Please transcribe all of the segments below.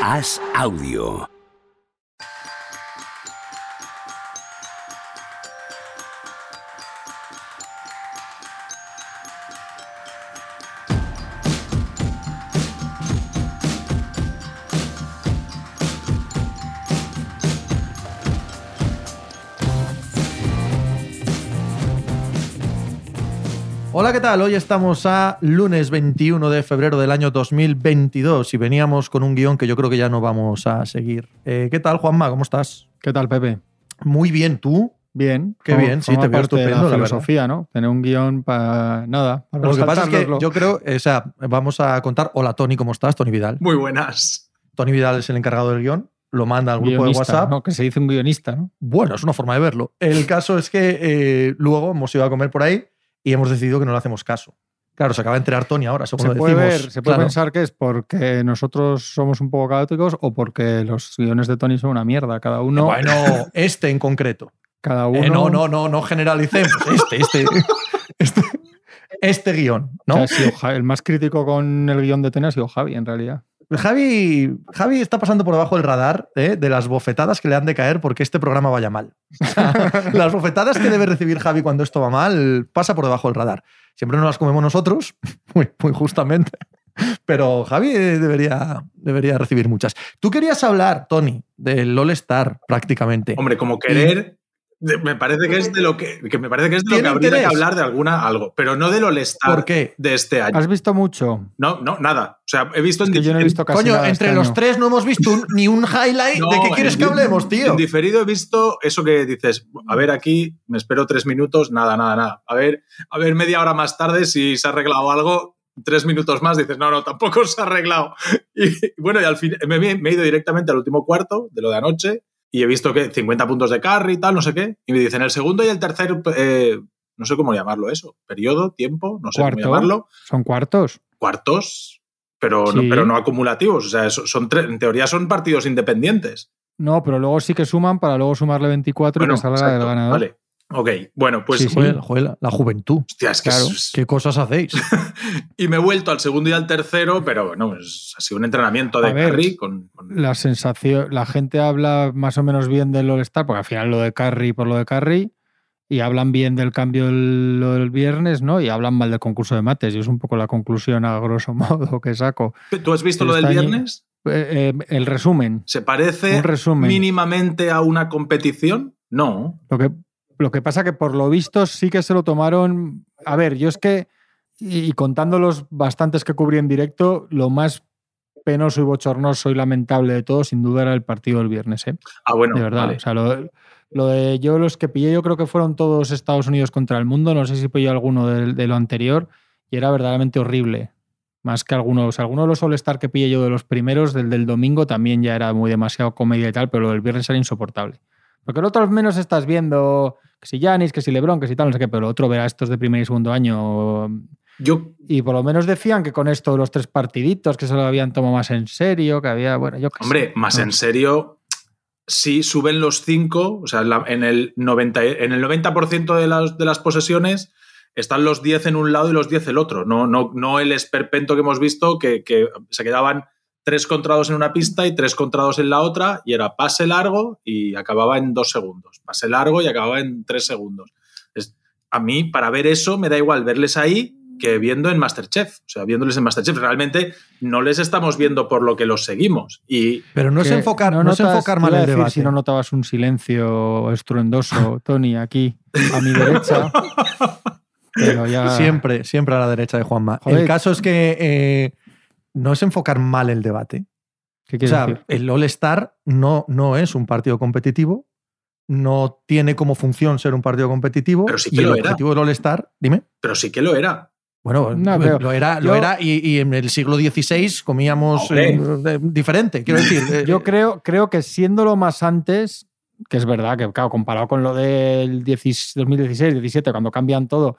Haz audio. Hola, ¿qué tal? Hoy estamos a lunes 21 de febrero del año 2022 y veníamos con un guion que yo creo que ya no vamos a seguir. Eh, ¿Qué tal, Juanma? ¿Cómo estás? ¿Qué tal, Pepe? Muy bien, ¿tú? Bien. Qué bien, sí, te veo estupendo, la la filosofía, ¿no? Tener un guion para nada. para Lo que pasa es que yo creo, o sea, vamos a contar. Hola, Tony, ¿cómo estás? Tony Vidal. Muy buenas. Tony Vidal es el encargado del guion, lo manda al grupo de WhatsApp. ¿no? Que se dice un guionista, ¿no? Bueno, es una forma de verlo. El caso es que eh, luego hemos ido a comer por ahí y hemos decidido que no le hacemos caso. Claro, se acaba de enterar Tony ahora, según Se lo puede, decimos. ver, se puede Claro. pensar que es porque nosotros somos un poco caóticos o porque los guiones de Tony son una mierda. Cada uno. Bueno, este en concreto. cada uno Eh, no, no, no, no generalicemos. Este, este, este, este guion, O ¿no? sea, el más crítico con el guion de Tony ha sido Javi, en realidad. Javi, Javi está pasando por debajo del radar ¿eh? de las bofetadas que le han de caer porque este programa vaya mal. O sea, las bofetadas que debe recibir Javi cuando esto va mal pasa por debajo del radar. Siempre nos las comemos nosotros, muy, muy justamente. Pero Javi debería, debería recibir muchas. Tú querías hablar, Tony, del All Star prácticamente. Hombre, como querer, me parece que es de lo que, que me parece que es de lo ¿Tiene que habría interés? que hablar de alguna algo, pero no del All-Star ¿Por qué? de este año. ¿Has visto mucho? No, no, nada. O sea, he visto Es en que yo no he visto casi Coño, nada entre este los año. tres no hemos visto un- ni un highlight No, de qué quieres que hablemos, tío. En diferido he visto eso que dices, a ver aquí, me espero tres minutos, nada, nada, nada. A ver, a ver media hora más tarde si se ha arreglado algo, tres minutos más, dices, no, no, tampoco se ha arreglado. Y bueno, y al fin me, me he ido directamente al último cuarto de lo de anoche y he visto que 50 puntos de carry y tal, no sé qué. Y me dicen, el segundo y el tercer, eh, no sé cómo llamarlo eso, periodo, tiempo, no sé Cuarto. cómo llamarlo, ¿Son cuartos? cuartos, pero, no, pero no acumulativos. O sea, son en teoría son partidos independientes. No, pero luego sí que suman para luego sumarle 24 y que salga exacto, el ganador. Vale. Ok, bueno, pues Sí, la juventud. Hostia, es que Claro. es- ¿Qué cosas hacéis? Y me he vuelto al segundo y al tercero, pero bueno, es- ha sido un entrenamiento de ver, carry con, con- La sensación, la gente habla más o menos bien del All-Star, porque al final lo de Carry por lo de Carry, y hablan bien del cambio el, lo del viernes, ¿no? Y hablan mal del concurso de mates, y es un poco la conclusión a grosso modo que saco. ¿Tú has visto lo del Este viernes? Eh, eh, el resumen, ¿Se parece resumen. mínimamente a una competición? No. Lo que, lo que pasa que por lo visto sí que se lo tomaron. A ver, yo es que, y, contando los bastantes que cubrí en directo, lo más penoso y bochornoso y lamentable de todo, sin duda, era el partido del viernes, ¿eh? Ah, bueno, de verdad. vale. O sea, lo, lo de yo los que pillé, yo creo que fueron todos Estados Unidos contra el mundo. No sé si pillé alguno de, de lo anterior y era verdaderamente horrible. Más que algunos. Algunos de los All-Star que pillé yo de los primeros, del del domingo, también ya era muy demasiado comedia y tal, pero lo del viernes era insoportable. Porque el otro al menos estás viendo que si Yanis, que si Lebron, que si tal, no sé qué, pero el otro verá estos de primer y segundo año. Yo, Y por lo menos decían que con esto los tres partiditos, que se lo habían tomado más en serio, que había, bueno, yo qué sé. hombre, más No en sé. serio, si suben los cinco, o sea, en el 90%, en el 90 de, las, de las posesiones están los 10 en un lado y los 10 el otro. No, no, no el esperpento que hemos visto, que, que se quedaban tres contra dos en una pista y tres contra dos en la otra, y era pase largo y acababa en dos segundos. Pase largo y acababa en tres segundos. Es- a mí, para ver eso, me da igual verles ahí que viendo en Masterchef. O sea, viéndoles en Masterchef. Realmente no les estamos viendo por lo que los seguimos. Y Pero no es enfocar, no, es notas- enfocar mal el decir debate. Si no notabas un silencio estruendoso, Tony, aquí, a mi derecha. Pero ya. Siempre, siempre a la derecha de Juanma. Joder. El caso es que eh, no es enfocar mal el debate. ¿Qué O sea, decir? el All-Star no, no es un partido competitivo, no tiene como función ser un partido competitivo. Pero sí que y el lo era. objetivo del All-Star, dime. pero sí que lo era. Bueno, No, lo- pero lo era, lo yo- era y, y en el siglo XVI comíamos eh, diferente, quiero decir. eh, Yo creo, creo que siéndolo más antes, que es verdad que, claro, comparado con lo del 10 2016, 17, cuando cambian todo,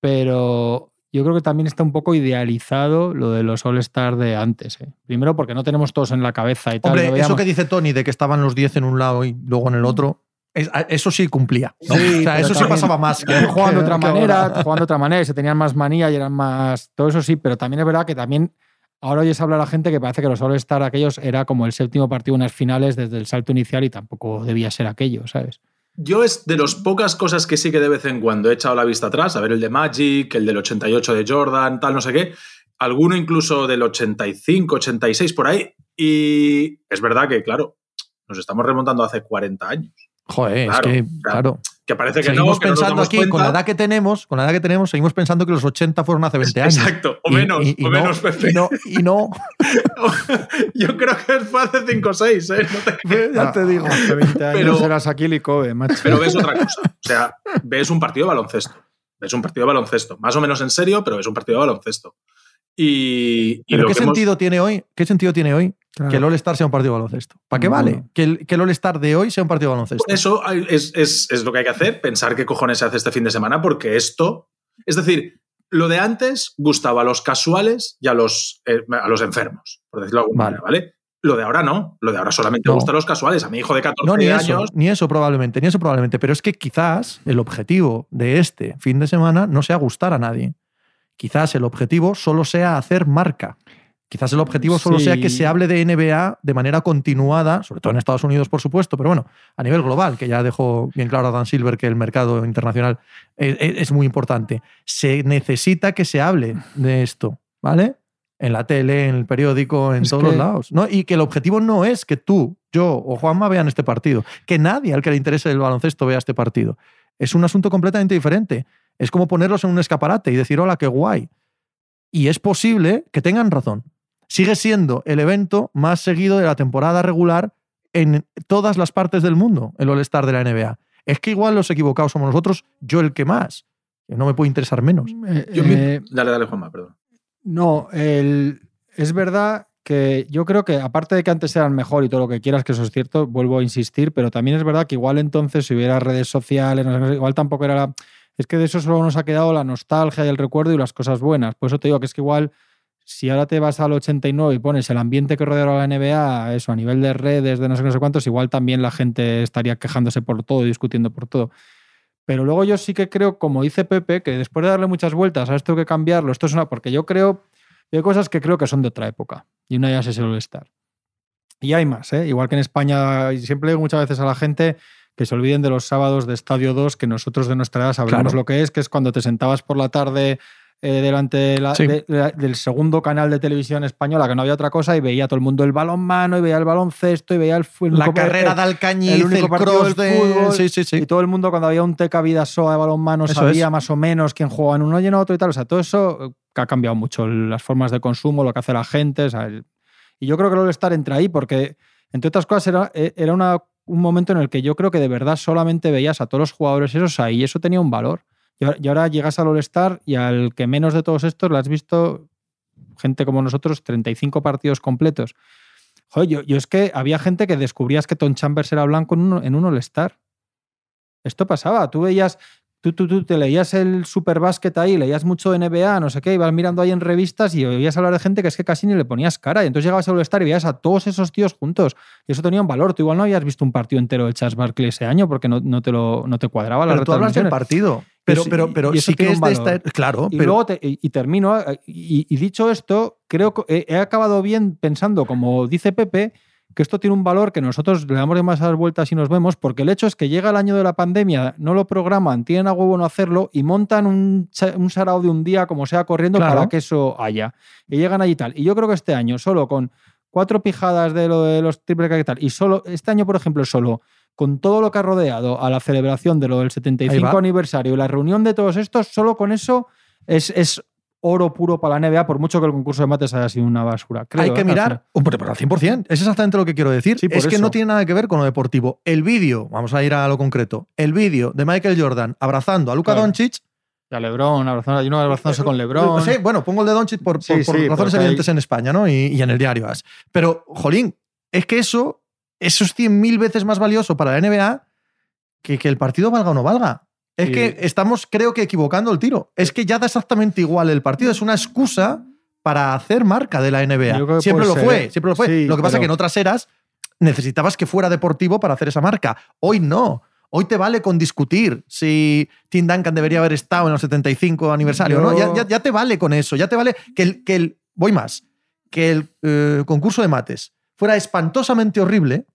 pero yo creo que también está un poco idealizado lo de los All-Star de antes. ¿eh? Primero porque no tenemos todos en la cabeza y tal. Hombre, eso que dice Tony de que estaban los 10 en un lado y luego en el otro, es- a- eso sí cumplía. ¿no? Sí, o sea, eso sí pasaba más. que jugaban de otra manera, jugaban de otra manera, y se tenían más manía y eran más. Todo eso sí, pero también es verdad que también Ahora oyes hablar a gente que parece que los All-Star aquellos era como el séptimo partido en las finales desde el salto inicial y tampoco debía ser aquello, ¿sabes? Yo es de las pocas cosas que sí que de vez en cuando he echado la vista atrás, a ver el de Magic, el del 88 de Jordan, tal, no sé qué, alguno incluso del 85, 86 por ahí, y es verdad que, claro, nos estamos remontando hace 40 años. Joder, es que, claro. Que parece que seguimos no, que no pensando damos aquí, cuenta. con la edad que tenemos, con la edad que tenemos, seguimos pensando que los 80 fueron hace 20 años. Exacto, o menos, y- y o no, menos, Pepe. Y no, y no. Yo creo que fue hace 5 o 6, ¿eh? No te- ya te digo. Hace 20 años Pero- era Shaquille y Kobe, macho. Pero ves otra cosa. O sea, ves un partido de baloncesto. Ves un partido de baloncesto. Más o menos en serio, pero ves un partido de baloncesto. Y, y ¿Pero lo qué que hemos- sentido tiene hoy? ¿Qué sentido tiene hoy Claro. que el All-Star sea un partido de baloncesto? ¿Para qué No. vale que el, que el All-Star de hoy sea un partido de baloncesto? Eso es, es- es lo que hay que hacer, pensar qué cojones se hace este fin de semana, porque esto. Es decir, lo de antes gustaba a los casuales y a los, eh, a los enfermos, por decirlo de alguna Vale. manera, ¿vale? Lo de ahora no. Lo de ahora solamente No. gusta a los casuales. A mi hijo de 14 No, ni años. eso, ni eso probablemente, ni eso probablemente. Pero es que quizás el objetivo de este fin de semana no sea gustar a nadie. Quizás el objetivo solo sea hacer marca. Quizás el objetivo solo sea que se hable de NBA de manera continuada, sobre todo en Estados Unidos, por supuesto, pero bueno, a nivel global, que ya dejó bien claro a Dan Silver que el mercado internacional es, es- es muy importante. Se necesita que se hable de esto, ¿vale? En la tele, en el periódico, en Es todos los lados. ¿no? Y que el objetivo no es que tú, yo o Juanma vean este partido, que nadie al que le interese el baloncesto vea este partido. Es un asunto completamente diferente. Es como ponerlos en un escaparate y decir, hola, qué guay. Y es posible que tengan razón. Sigue siendo el evento más seguido de la temporada regular en todas las partes del mundo, el All-Star de la NBA. Es que igual los equivocados somos nosotros, yo el que más. No me puede interesar menos. Eh, Yo mi- eh, Dale, dale, Juanma, perdón. No, el- es verdad que yo creo que aparte de que antes eran mejor y todo lo que quieras, que eso es cierto, vuelvo a insistir, pero también es verdad que igual entonces si hubiera redes sociales, igual tampoco era la... Es que de eso solo nos ha quedado la nostalgia y el recuerdo y las cosas buenas. Por eso te digo que es que igual si ahora te vas al 89 y pones el ambiente que rodea a la NBA, eso a nivel de redes, de no sé no sé cuántos, igual también la gente estaría quejándose por todo y discutiendo por todo. Pero luego yo sí que creo, como dice Pepe, que después de darle muchas vueltas a esto hay que cambiarlo, esto es una. Porque yo creo. Hay cosas que creo que son de otra época. Y una de ellas es el All-Star. Y hay más, ¿eh? Igual que en España, siempre digo muchas veces a la gente que se olviden de los sábados de Estadio 2, que nosotros de nuestra edad sabremos Claro. lo que es, que es cuando te sentabas por la tarde eh, delante de la- Sí. de- de- del segundo canal de televisión española, que no había otra cosa, y veía todo el mundo el balonmano, y veía el baloncesto, y veía el, el La único- carrera el- de Alcañiz, el el, único partido cross del de... fútbol. Sí, sí, sí. Y todo el mundo, cuando había un Teca Vidasoa de balonmano, Eso sabía es. más o menos quién jugaba en uno y en otro y tal. O sea, todo eso eh, que ha cambiado mucho. Las formas de consumo, lo que hace la gente. o sea, el- Y yo creo que lo de estar entra ahí porque, entre otras cosas, era, eh, era una- un momento en el que yo creo que de verdad solamente veías a todos los jugadores esos ahí y eso tenía un valor. Y ahora, llegas al All-Star y al que menos de todos estos lo has visto gente como nosotros, 35 partidos completos. Joder, yo, yo es que había gente que descubrías que Tom Chambers era blanco en un, en un All-Star. Esto pasaba. Tú veías, tú, tú, tú te leías el Superbásquet ahí, leías mucho NBA, no sé qué, ibas mirando ahí en revistas y oías hablar de gente que es que casi ni le ponías cara. Y entonces llegabas al All-Star y veías a todos esos tíos juntos. Y eso tenía un valor. Tú igual no habías visto un partido entero de Charles Barkley ese año porque no, no te, lo, no te cuadraba la Pero tú hablas del partido. Pero, pero, pero y eso sí que es de esta... Claro, Y pero... luego te- y, termino, eh, y, y dicho esto, creo que he, he acabado bien pensando, como dice Pepe, que esto tiene un valor que nosotros le damos demasiadas vueltas y nos vemos, porque el hecho es que llega el año de la pandemia, no lo programan, tienen a huevo no hacerlo y montan un, un sarao de un día como sea corriendo Claro. para que eso haya. Y llegan allí y tal. Y yo creo que este año, solo con cuatro pijadas de lo de los triple K y tal, y solo, este año, por ejemplo, solo con todo lo que ha rodeado a la celebración de lo del Ahí 75 va. aniversario y la reunión de todos estos, solo con eso es, es oro puro para la NBA, por mucho que el concurso de mates haya sido una basura. Creo, Hay ¿eh? que mirar, pero al 100%. Es exactamente lo que quiero decir. Sí, es que no tiene nada que ver con lo deportivo. El vídeo, vamos a ir a lo concreto, el vídeo de Michael Jordan abrazando a Luka Claro. Doncic. A Lebron, abrazando- hay uno abrazándose con Lebron. Sí, bueno, pongo el de Doncic por, Sí, por- por sí, razones hay- evidentes en España, ¿no? Y, y en el diario AS. Pero, jolín, es que eso, eso es 100.000 veces más valioso para la NBA que que el partido valga o no valga. Es Sí. que estamos, creo que, equivocando el tiro. Es que ya da exactamente igual el partido. Es una excusa para hacer marca de la NBA. Siempre lo fue, siempre lo fue. Sí, lo que pasa es pero- que en otras eras necesitabas que fuera deportivo para hacer esa marca. Hoy no. Hoy te vale con discutir si Tim Duncan debería haber estado en el 75 aniversario. ¿no? Yo- Ya, ya- ya te vale con eso. Ya te vale que el, que el. Voy más. que el eh, concurso de mates fuera espantosamente horrible,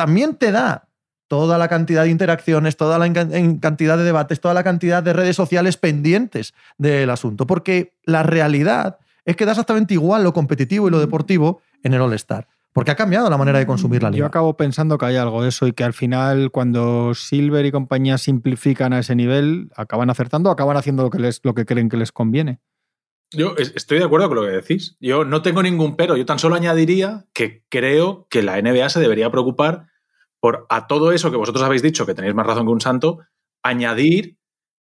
también te da toda la cantidad de interacciones, toda la cantidad de debates, toda la cantidad de redes sociales pendientes del asunto. Porque la realidad es que da exactamente igual lo competitivo y lo deportivo en el All-Star. Porque ha cambiado la manera de consumir la liga. Yo acabo pensando que hay algo de eso y que al final, cuando Silver y compañía simplifican a ese nivel, acaban acertando, acaban haciendo lo que, les, lo que creen que les conviene. Yo estoy de acuerdo con lo que decís. Yo no tengo ningún pero. Yo tan solo añadiría que creo que la NBA se debería preocupar por a todo eso que vosotros habéis dicho, que tenéis más razón que un santo, añadir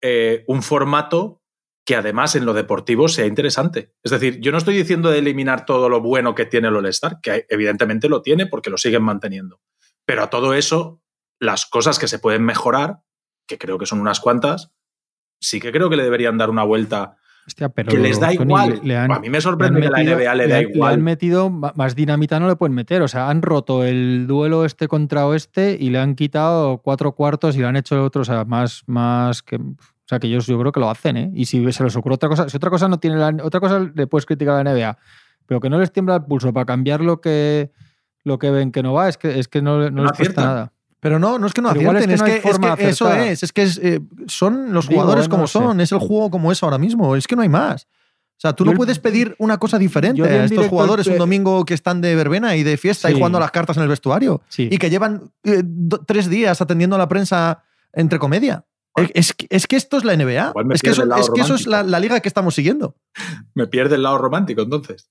eh, un formato que además en lo deportivo sea interesante. Es decir, yo no estoy diciendo de eliminar todo lo bueno que tiene el All-Star, que evidentemente lo tiene porque lo siguen manteniendo. Pero a todo eso, las cosas que se pueden mejorar, que creo que son unas cuantas, sí que creo que le deberían dar una vuelta que les da igual. a mí me sorprende que la NBA le, da igual. Le han metido más dinamita, no le pueden meter. O sea, han roto el duelo este contra oeste y le han quitado cuatro cuartos y le han hecho otro, o sea, más, más que. O sea, que ellos yo creo que lo hacen, ¿eh? Y si se les ocurre otra cosa, si otra cosa no tiene la, otra cosa le puedes criticar a la NBA, pero que no les tiembla el pulso para cambiar lo que, lo que ven que no va, es que, es que no, no, les cuesta nada. Pero no, no es que no acierten, es que, eso es, es que eh, son los jugadores como son, es el juego como es ahora mismo, es que no hay más. O sea, tú no puedes pedir una cosa diferente a estos jugadores un domingo que están de verbena y de fiesta y jugando las cartas en el vestuario y que llevan eh, tres días atendiendo a la prensa entre comedia. Es, es, que esto es la NBA. Es que, eso, es que, eso, es la, liga que estamos siguiendo. Me pierde el lado romántico, entonces.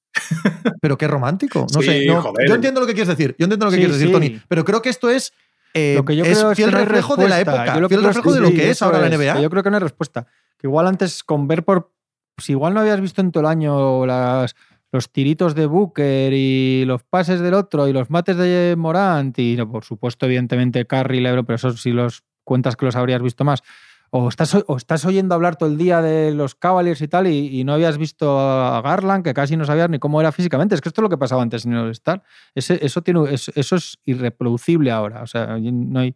Pero qué romántico. No sé. yo entiendo lo que quieres decir. Yo entiendo lo que quieres decir, Tony. Pero creo que esto es eh, lo que yo creo es fiel reflejo de la época, yo fiel reflejo de lo que es ahora la NBA. yo creo que no hay respuesta. Que igual antes con ver por. Si igual no habías visto en todo el año las, los tiritos de Booker y los pases del otro y los mates de Morant y por supuesto, evidentemente, Curry, Lebron, pero eso si los cuentas que los habrías visto más o estás, o estás oyendo hablar todo el día de los Cavaliers y tal, y, no habías visto a Garland, que casi no sabías ni cómo era físicamente. Es que esto es lo que pasaba antes en el All-Star. Eso, eso, es irreproducible ahora. O sea, no hay.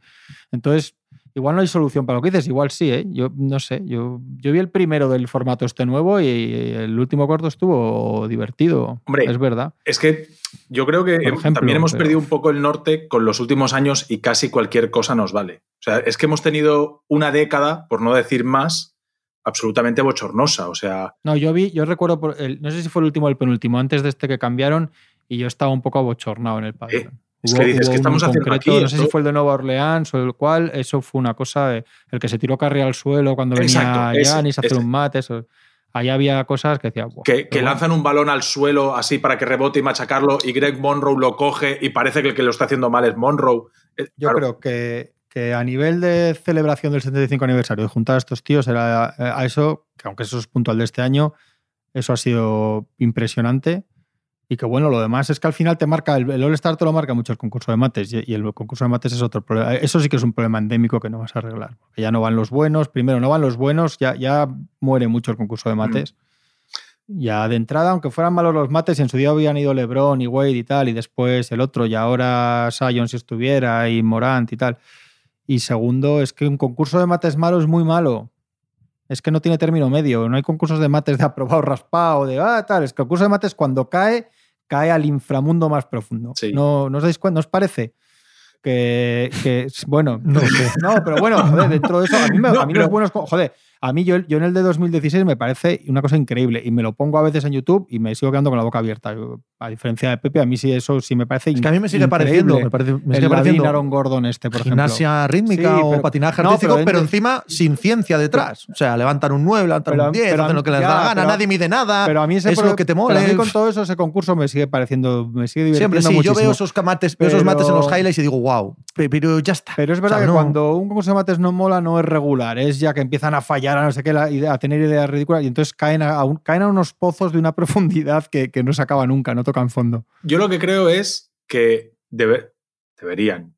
Entonces, Igual no hay solución para lo que dices, igual sí, ¿eh? Yo no sé, yo, yo vi el primero del formato este nuevo y el último cuarto estuvo divertido. Hombre, es verdad. Es que yo creo que también hemos perdido un poco el norte con los últimos años y casi cualquier cosa nos vale. O sea, es que hemos tenido una década, por no decir más, absolutamente bochornosa. O sea. No, yo vi, yo recuerdo, por el, no sé si fue el último o el penúltimo, antes de este que cambiaron, y yo estaba un poco abochornado en el pabellón. Es que dices, que estamos haciendo aquí? No sé si fue el de Nueva Orleans o el cual, eso fue una cosa, de, el que se tiró carry al suelo cuando venía Yanis a hacer un mate, eso. Ahí había cosas que decía. Que, que lanzan un balón al suelo así para que rebote y machacarlo y Greg Monroe lo coge y parece que el que lo está haciendo mal es Monroe. Eh, Yo creo que, que, a nivel de celebración del 75 aniversario, de juntar a estos tíos, era eh, a eso, que aunque eso es puntual de este año, eso ha sido impresionante. Y que bueno, lo demás es que al final te marca, el, All-Star te lo marca mucho el concurso de mates y, el concurso de mates es otro problema. Eso sí que es un problema endémico que no vas a arreglar. Porque ya no van los buenos, primero no van los buenos, ya, ya muere mucho el concurso de mates. Ya de entrada, aunque fueran malos los mates, en su día habían ido LeBron y Wade y tal, y después el otro, y ahora Sion si estuviera, y Morant y tal. Y segundo, es que un concurso de mates malo es muy malo es que no tiene término medio. No hay concursos de mates de aprobado raspado, de ah, tal. Es que el concurso de mates cuando cae cae al inframundo más profundo. No, ¿No os dais cuenta? ¿No os parece? Que, bueno, no sé. No, pero bueno, joder, dentro de eso, a mí, me, a mí los buenos, joder, a mí yo, yo en el de 2016 me parece una cosa increíble y me lo pongo a veces en YouTube y me sigo quedando con la boca abierta. A diferencia de Pepe, a mí sí eso sí me parece Es que a mí me sigue pareciendo, me parece, me sigue el pareciendo Aaron Gordon este, por gimnasia rítmica o patinaje artístico, pero, encima sin ciencia detrás. O sea, levantan un 9, levantan un 10, hacen lo que les da la gana, nadie mide nada. Pero a mí ese es lo que te mola. a mí con todo eso ese concurso me sigue pareciendo, me sigue divirtiendo Siempre sí, yo veo esos mates, esos mates en los highlights y digo, wow, pero ya está. Pero es verdad que cuando un concurso de mates no mola no es regular, es ya que empiezan a fallar no sé qué a tener ideas ridículas y entonces caen a, caen a unos pozos de una profundidad que, no se acaba nunca, no tocan fondo. Yo lo que creo es que deberían.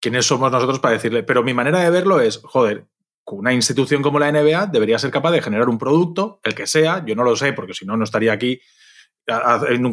¿Quiénes somos nosotros para decirle? Pero mi manera de verlo es, joder, una institución como la NBA debería ser capaz de generar un producto, el que sea, yo no lo sé porque si no, no estaría aquí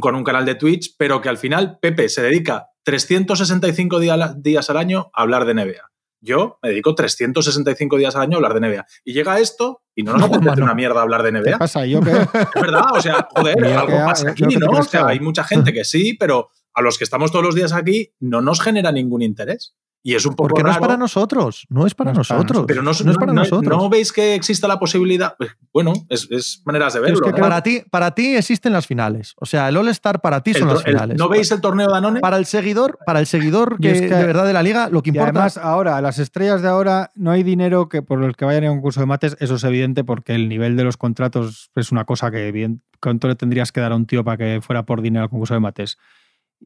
con un canal de Twitch, pero que al final Pepe se dedica 365 días al año a hablar de NBA. Yo me dedico 365 días al año a hablar de NBA. Y llega esto y no nos No, apetece una mierda hablar de ¿Qué NBA. pasa? ¿Yo qué? Es verdad, o sea, joder, algo pasa aquí, ¿no? O sea, hay mucha gente que sí, pero a los que estamos todos los días aquí no nos genera ningún interés. Y es un poco Porque no es para nosotros, no es para No nosotros. Pero no, es para no- nosotros. ¿no veis que exista la posibilidad? Pues, Bueno, es, es maneras de Yo es verlo. que Para ti, para ti existen las finales. O sea, el All-Star para ti El son las el- finales. ¿No veis el torneo de Danone? Para el seguidor, para el seguidor que, es que- de verdad de la liga, lo que Y importa. además, ahora, las estrellas de ahora, no hay dinero que por el que vayan a un concurso de mates, eso es evidente porque el nivel de los contratos es una cosa que bien, ¿cuánto le tendrías que dar a un tío para que fuera por dinero al concurso de mates?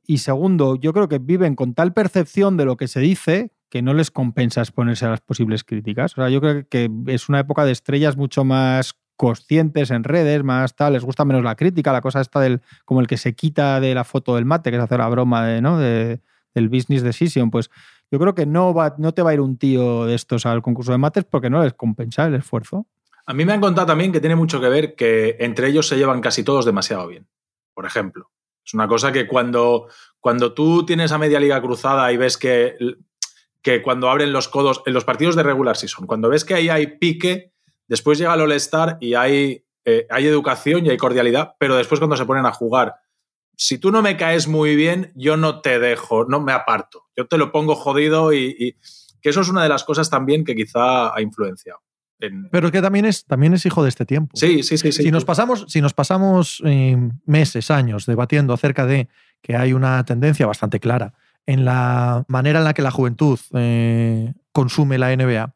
Y segundo, yo creo que viven con tal percepción de lo que se dice que no les compensa exponerse a las posibles críticas. O sea, yo creo que es una época de estrellas mucho más conscientes en redes, más tal, les gusta menos la crítica, la cosa está del como el que se quita de la foto del mate, que es hacer la broma de, ¿no? de, del business decision, pues yo creo que no, va, no te va a ir un tío de estos al concurso de mates porque no les compensa el esfuerzo. A mí me han contado también que tiene mucho que ver que entre ellos se llevan casi todos demasiado bien. Por ejemplo, es una cosa que cuando, cuando tú tienes a media liga cruzada y ves que, que cuando abren los codos en los partidos de regular season, cuando ves que ahí hay pique, después llega el All-Star y hay, eh, hay educación y hay cordialidad, pero después cuando se ponen a jugar, si tú no me caes muy bien, yo no te dejo, no me aparto. Yo te lo pongo jodido y, y que eso es una de las cosas también que quizá ha influenciado. En- Pero es que también es, también es hijo de este tiempo. Sí, sí, sí. sí. si, nos pasamos, si nos pasamos eh, meses, años debatiendo acerca de que hay una tendencia bastante clara en la manera en la que la juventud eh, consume la NBA,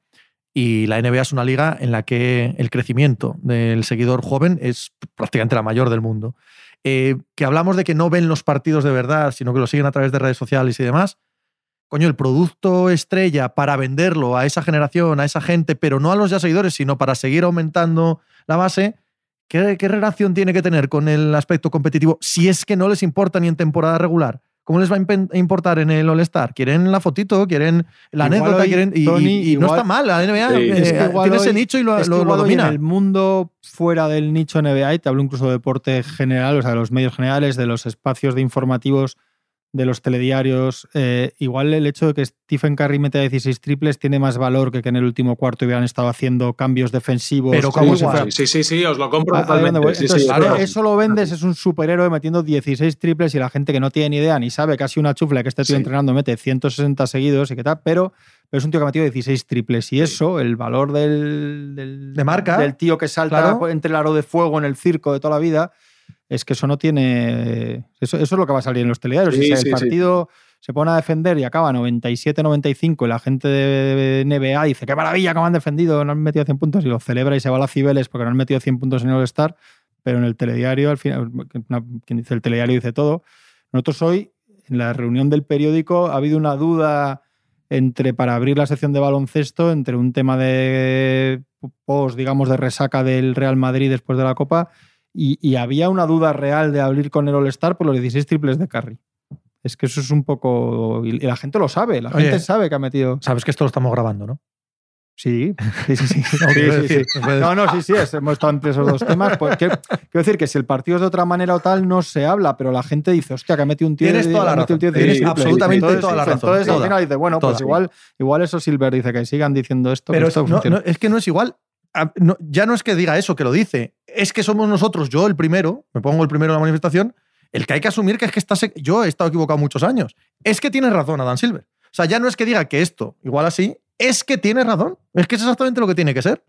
y la NBA es una liga en la que el crecimiento del seguidor joven es prácticamente la mayor del mundo. Eh, que hablamos de que no ven los partidos de verdad, sino que lo siguen a través de redes sociales y demás. Coño, el producto estrella para venderlo a esa generación, a esa gente, pero no a los ya seguidores, sino para seguir aumentando la base, ¿qué, qué relación tiene que tener con el aspecto competitivo si es que no les importa ni en temporada regular? ¿Cómo les va a importar en el All-Star? Quieren la fotito, quieren la Igual anécdota, hoy, quieren. Y, Tony, y- y no está mal, la NBA Sí. eh, Es que igual tiene ese nicho y lo, es que lo- lo igual hoy en domina. el mundo fuera del nicho NBA, y te hablo incluso de deporte general, o sea, de los medios generales, de los espacios de informativos, de los telediarios, eh, igual el hecho de que Stephen Curry meta 16 triples tiene más valor que que en el último cuarto hubieran estado haciendo cambios defensivos. Pero como si fuera- Sí, sí, sí, os lo compro Ah, totalmente. Sí, sí, claro. Eso lo vendes, es un superhéroe metiendo 16 triples y la gente que no tiene ni idea ni sabe casi una chufla que este tío Sí. entrenando mete 160 seguidos y qué tal, pero, pero es un tío que ha metido 16 triples y eso, el valor del, del, De marca. del tío que salta Claro. entre el aro de fuego en el circo de toda la vida, es que eso no tiene... Eso, eso es lo que va a salir en los telediarios. Sí, si sí, el sí. partido se pone a defender y acaba 97-95 y la gente de NBA dice, qué maravilla, cómo han defendido, no han metido 100 puntos y lo celebra y se va a las cibeles porque no han metido 100 puntos en el All-Star, pero en el telediario, al final, quien dice el telediario dice todo. Nosotros hoy, en la reunión del periódico, ha habido una duda entre, para abrir la sección de baloncesto, entre un tema de post, digamos, de resaca del Real Madrid después de la Copa, y, y había una duda real de abrir con el All-Star por los 16 triples de Curry. Es que eso es un poco. Y la gente lo sabe, la Oye. gente sabe que ha metido. Sabes que esto lo estamos grabando, ¿no? Sí, sí, sí. sí. No, Sí, quiero sí, decir, sí. pues- No, no, sí, sí, es- hemos estado entre esos dos temas. Pues, quiero, quiero decir que si el partido es de otra manera o tal, no se habla, pero la gente dice, hostia, que ha metido un tío. Tienes toda la tío razón. Tienes 16 triples. absolutamente Entonces, toda la razón. Entonces al Toda. final dice, bueno, pues igual, igual eso Silver dice que sigan diciendo esto. Pero que es, esto no, funciona. no, es que no es igual. No, ya no es que diga eso, que lo dice. Es que somos nosotros, yo el primero, me pongo el primero en la manifestación, el que hay que asumir que es que estás, yo he estado equivocado muchos años. Es que tienes razón, Adam Silver. O sea, ya no es que diga que esto, igual así, es que tienes razón. Es que es exactamente lo que tiene que ser.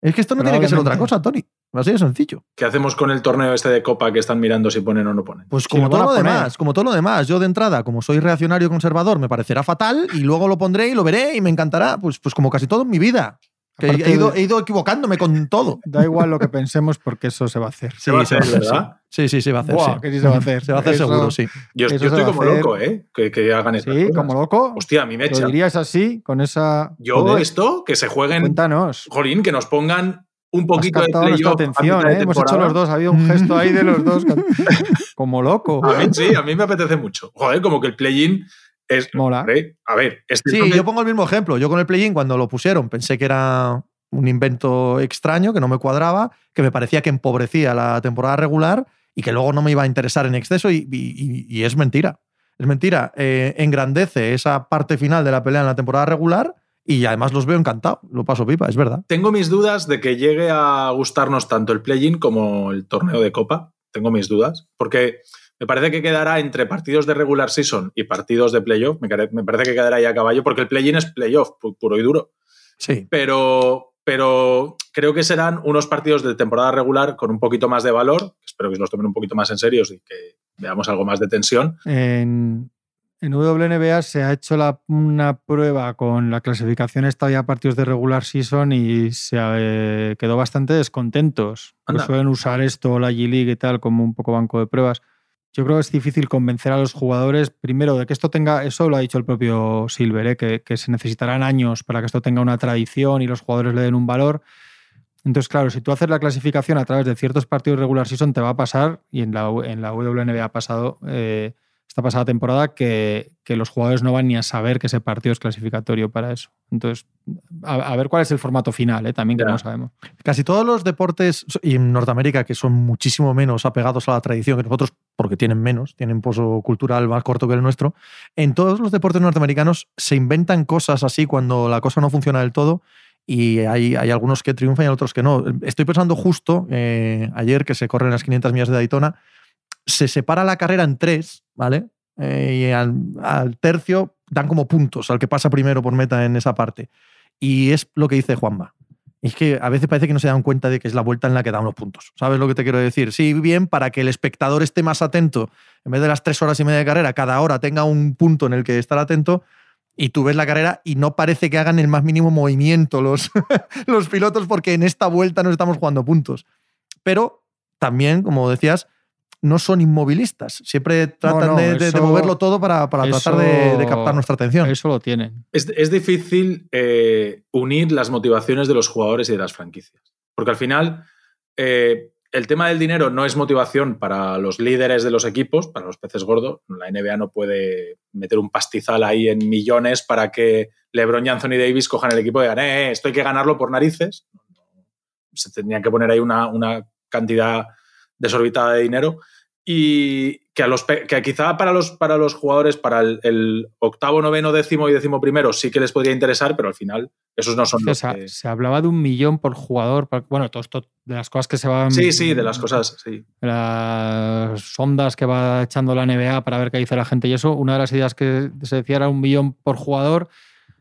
Es que esto no tiene que ser otra cosa, Tony. Así de sencillo. ¿Qué hacemos con el torneo este de Copa que están mirando si ponen o no ponen? Pues como todo lo poner. demás, como todo lo demás. Yo de entrada, como soy reaccionario conservador, me parecerá fatal y luego lo pondré y lo veré y me encantará. Pues, pues como casi todo en mi vida. Que he ido, de- he ido equivocándome con todo. Da igual lo que pensemos porque eso se va a hacer. Se Sí, hacer, se va a hacer, ¿verdad? Sí, sí, se va a hacer. Buah, sí. que sí se va a hacer. Se va a hacer Eso- seguro, sí. Yo, estoy como hacer. loco, ¿eh? Que, que hagan estas Sí, cosas. como loco. Hostia, a mí me Lo echa. dirías así, con esa. Yo Joder, de esto, que se jueguen, Cuéntanos. jolín, que nos pongan un Has poquito de captado nuestra atención, de ¿eh? Hemos hecho los dos. Ha habido un gesto ahí de los dos. Como loco. A mí sí, a mí me apetece mucho. Joder, como que el play-in es... Mola. A ver, este Sí, yo pongo el mismo ejemplo. Yo con el play-in, cuando lo pusieron, pensé que era un invento extraño, que no me cuadraba, que me parecía que empobrecía la temporada regular y que luego no me iba a interesar en exceso y, y- y- y es mentira. Es mentira. Eh, engrandece esa parte final de la pelea en la temporada regular y además los veo encantados, lo paso pipa, es verdad. Tengo mis dudas de que llegue a gustarnos tanto el play-in como el torneo de Copa. Tengo mis dudas, porque me parece que quedará entre partidos de regular season y partidos de playoff. Me, me parece que quedará ahí a caballo, porque el play-in es playoff puro y duro. Sí. Pero, pero creo que serán unos partidos de temporada regular con un poquito más de valor. Espero que los tomen un poquito más en serio y que veamos algo más de tensión. En, en WNBA se ha hecho una prueba con la clasificación esta ya partidos de regular season y se eh, quedó bastante descontentos. Pues suelen usar esto, la G-League y tal, como un poco banco de pruebas. Yo creo que es difícil convencer a los jugadores, primero, de que esto tenga, eso lo ha dicho el propio Silver, ¿eh? que, que, se necesitarán años para que esto tenga una tradición y los jugadores le den un valor. Entonces, claro, si tú haces la clasificación a través de ciertos partidos regular season, te va a pasar, y en la, en la WNBA ha pasado, eh, esta pasada temporada que, los jugadores no van ni a saber que ese partido es clasificatorio para eso. Entonces, a, ver cuál es el formato final, ¿eh? también que no sabemos. Casi todos los deportes, y en Norteamérica, que son muchísimo menos apegados a la tradición que nosotros, porque tienen menos, tienen pozo cultural más corto que el nuestro, en todos los deportes norteamericanos se inventan cosas así cuando la cosa no funciona del todo y hay, hay, algunos que triunfan y otros que no. Estoy pensando justo eh, ayer que se corren las 500 millas de Daytona, se separa la carrera en tres, ¿vale? Eh, y al, tercio dan como puntos al que pasa primero por meta en esa parte. Y es lo que dice Juanma. Es que a veces parece que no se dan cuenta de que es la vuelta en la que dan los puntos. ¿Sabes lo que te quiero decir? Sí, bien, para que el espectador esté más atento, en vez de las tres horas y media de carrera, cada hora tenga un punto en el que estar atento, y tú ves la carrera y no parece que hagan el más mínimo movimiento los, los pilotos porque en esta vuelta no estamos jugando puntos. Pero también, como decías, no son inmovilistas. Siempre tratan de, moverlo todo para, tratar de, captar nuestra atención. Eso lo tienen. Es, difícil eh, unir las motivaciones de los jugadores y de las franquicias. Porque al final, eh, el tema del dinero no es motivación para los líderes de los equipos, para los peces gordos. La NBA no puede meter un pastizal ahí en millones para que LeBron y Anthony Davis cojan el equipo y digan, eh, esto hay que ganarlo por narices. Se tendría que poner ahí una, una cantidad desorbitada de dinero y que, a los, que quizá para los, para los jugadores, para el, octavo, noveno, décimo y décimo primero sí que les podría interesar, pero al final esos no son los que... Se hablaba de un millón por jugador, bueno, todo esto de las cosas que se van... Sí, sí, de las cosas, sí. Las sondas que va echando la NBA para ver qué dice la gente y eso, una de las ideas que se decía era un millón por jugador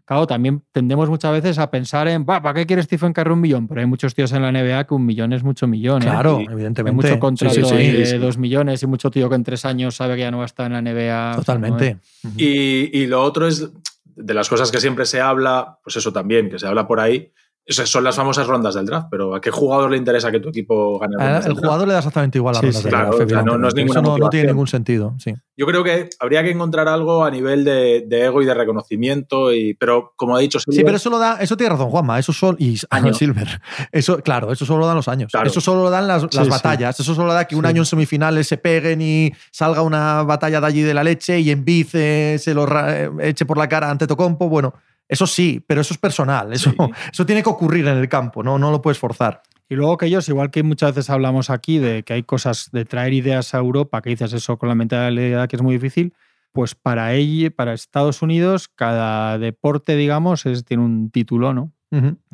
Claro, también tendemos muchas veces a pensar en, ¿para qué quiere Stephen Curry un millón? Pero hay muchos tíos en la NBA que un millón es mucho millón. ¿eh? Claro, evidentemente. Hay mucho contrato de dos millones y mucho tío que en tres años sabe que ya no va a estar en la NBA. Totalmente. y, y, lo otro es, de las cosas que siempre se habla, pues eso también, que se habla por ahí, esas son las famosas rondas del draft, pero ¿a qué jugador le interesa que tu equipo gane? El, el jugador le da exactamente igual a las rondas del draft. no, no, es Eso no, tiene ningún sentido. Sí. Yo creo que habría que encontrar algo a nivel de, ego y de reconocimiento, y, pero como ha dicho Sí, pero eso lo da, eso tiene razón, Juanma. Eso son y años Silver. Eso, claro, eso solo lo dan los años. Eso solo lo dan las, batallas. Eso solo da que un año en semifinales se peguen y salga una batalla de allí de la leche y en bice se lo eh, eche por la cara ante Tocompo. Bueno, eso sí, pero eso es personal, eso, eso tiene que ocurrir en el campo, ¿no? no lo puedes forzar. Y luego que ellos, igual que muchas veces hablamos aquí de que hay cosas de traer ideas a Europa, que dices eso con la mentalidad que es muy difícil, pues para ellos, para Estados Unidos, cada deporte, digamos, es, tiene un título, ¿no?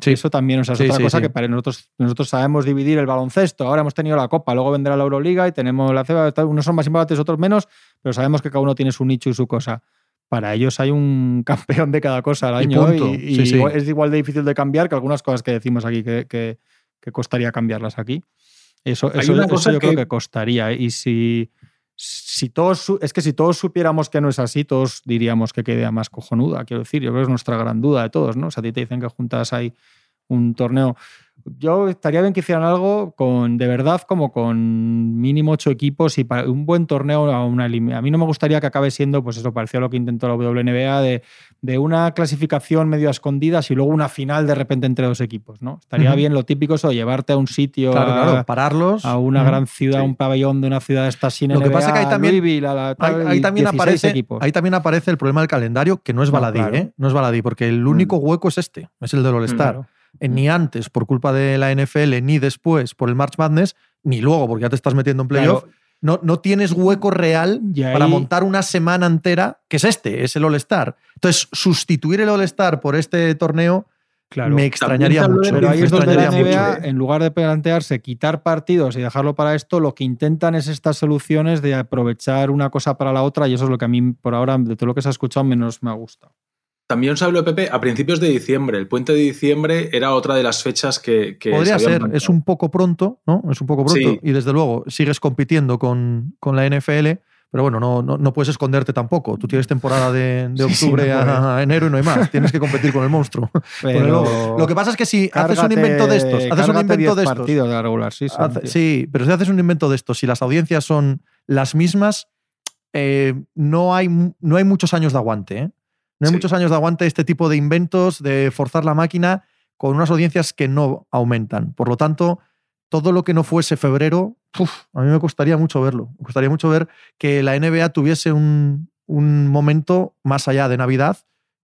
sí. Eso también es otra cosa que para nosotros, nosotros sabemos dividir el baloncesto. Ahora hemos tenido la Copa, luego vendrá la Euroliga y tenemos la CEBA, unos son más importantes, otros menos, pero sabemos que cada uno tiene su nicho y su cosa para ellos hay un campeón de cada cosa al año y, es igual de difícil de cambiar que algunas cosas que decimos aquí que, costaría cambiarlas aquí. Eso, eso, yo creo que costaría. Y si, si todos, es que si todos supiéramos que no es así, todos diríamos que quede más cojonuda. Quiero decir, yo creo que es nuestra gran duda de todos, ¿no? O sea, a ti te dicen que juntas ahí un torneo yo estaría bien que hicieran algo con, de verdad, como con mínimo ocho equipos y para un buen torneo a una A mí no me gustaría que acabe siendo, pues eso, pareció lo que intentó la WNBA, de, de una clasificación medio a escondidas y luego una final de repente entre dos equipos, ¿no? Estaría bien lo típico eso, llevarte a un sitio, a, pararlos. A una gran ciudad, un pabellón de una ciudad esta sin Lo que pasa es que ahí también, ahí, también aparece, ahí también aparece el problema del calendario, que no es baladí, ¿eh? No es baladí, porque el único mm. hueco es este, es el del All-Star ni antes por culpa de la NFL, ni después por el March Madness, ni luego porque ya te estás metiendo en playoff. no, no tienes hueco real ahí- para montar una semana entera, que es este, es el All-Star. Entonces, sustituir el All-Star por este torneo Claro. me extrañaría mucho. Pero ahí me es donde la extrañaría NBA, mucho. en lugar de plantearse quitar partidos y dejarlo para esto, lo que intentan es estas soluciones de aprovechar una cosa para la otra y eso es lo que a mí, por ahora, de todo lo que se ha escuchado, menos me ha gustado. También se habló de Pepe a principios de diciembre. El puente de diciembre era otra de las fechas que. que Podría se ser, planteado. es un poco pronto, ¿no? Es un poco pronto. Sí. Y desde luego sigues compitiendo con, con la NFL, pero bueno, no, no, no puedes esconderte tampoco. Tú tienes temporada de, de Sí, sí, octubre no a enero y no hay más. Tienes que competir con el monstruo. con el. Lo que pasa es que si haces un invento de estos, haces un invento 10 de estos. partidos de la regular season, Hace- tío. sí, pero si haces un invento de estos, si las audiencias son las mismas, eh, no, hay, no hay muchos años de aguante. ¿eh? No hay Sí. muchos años de aguante este tipo de inventos, de forzar la máquina con unas audiencias que no aumentan. Por lo tanto, todo lo que no fuese febrero, uf, a mí me costaría mucho verlo. Me costaría mucho ver que la NBA tuviese un, un momento más allá de Navidad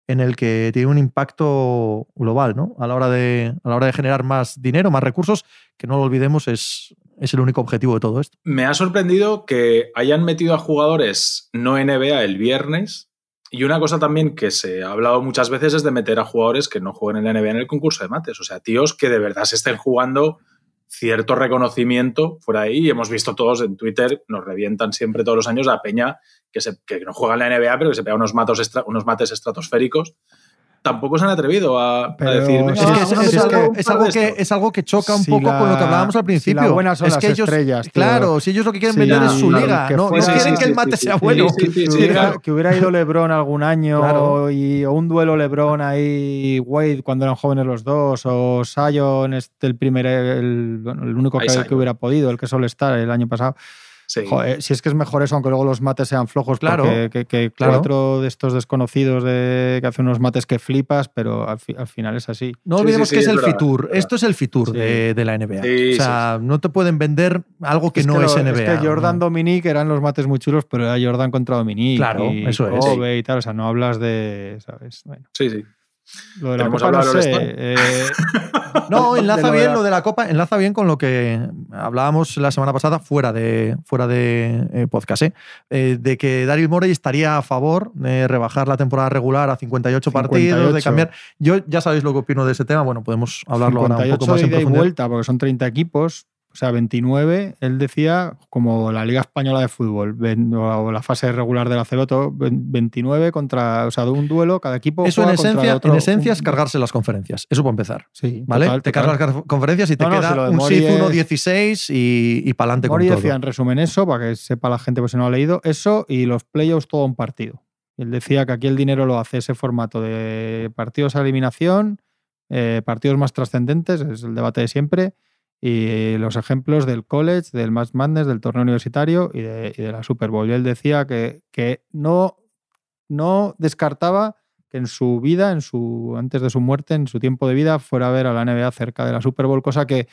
en el que tiene un impacto global, ¿no? A la hora de, a la hora de generar más dinero, más recursos, que no lo olvidemos, es, es el único objetivo de todo esto. Me ha sorprendido que hayan metido a jugadores no NBA el viernes. Y una cosa también que se ha hablado muchas veces es de meter a jugadores que no jueguen en la NBA en el concurso de mates. O sea, tíos que de verdad se estén jugando cierto reconocimiento fuera ahí. Y hemos visto todos en Twitter, nos revientan siempre todos los años a Peña que, se, que no juega en la NBA, pero que se pega unos, matos unos mates estratosféricos. Tampoco se han atrevido a, a decir. Es, que es, es es algo, que- es algo que, es algo que choca un Si poco con lo que hablábamos al si principio. la buena son es las que ellos, estrellas, tío. claro, si ellos lo que quieren Sí, vender es su liga, que no, no fuera- Sí, quieren sí, que el mate sí, sea sí, bueno. sí, sí, que, sí, hubiera, claro. que hubiera ido LeBron algún año Claro. y, o un duelo LeBron ahí Wade cuando eran jóvenes los dos o Sion este el primer el, bueno, el único que, que hubiera podido el que suele estar el año pasado Sí. Joder, si es que es mejor eso aunque luego los mates sean flojos Claro, porque que, que claro. cuatro de estos desconocidos de, que hacen unos mates que flipas pero al, fi- al final es así No Sí, olvidemos sí, que es es el verdad, Fitur. verdad. Esto es el Fitur Sí. de, de la NBA. Sí, o sea, no te pueden vender algo que Es no es NBA. Es que Jordan ¿no? Dominique eran los mates muy chulos, pero era Jordan contra Dominique. Claro, y eso es. Kobe y tal. O sea, no hablas de. ¿Sabes? Bueno, Sí, sí. Lo de la ¿Queremos Copa no sé. Eh, No, enlaza bien lo de la Copa, enlaza bien con lo que hablábamos la semana pasada fuera de, fuera de eh, podcast, ¿eh? Eh, de que Daryl Morey estaría a favor de rebajar la temporada regular a 58, partidos, de 58. cambiar. Yo ya sabéis lo que opino de ese tema, bueno, podemos hablarlo ahora un 58 poco más de en y profundidad. vuelta, porque son 30 equipos. O sea, 29, él decía, como la Liga Española de Fútbol, o la fase regular de la CBOTO, 29 contra, o sea, de un duelo, cada equipo Eso en juega esencia, otro. en esencia es cargarse las conferencias. Eso para empezar. Sí, ¿Vale? total, te total. cargas las conferencias y te No, no, queda si un SIF es- 1-16 y, y para adelante con todo. decía en resumen eso, para que sepa la gente pues, si no ha leído, eso y los playoffs todo un partido. Él decía que aquí el dinero lo hace ese formato de partidos a eliminación, eh, partidos más trascendentes, es el debate de siempre, y los ejemplos del college, del Match Madness, del torneo universitario y de, y de la Super Bowl. Y él decía que, que no, no descartaba que en su vida, en su, antes de su muerte, en su tiempo de vida, fuera a ver a la NBA cerca de la Super Bowl, cosa que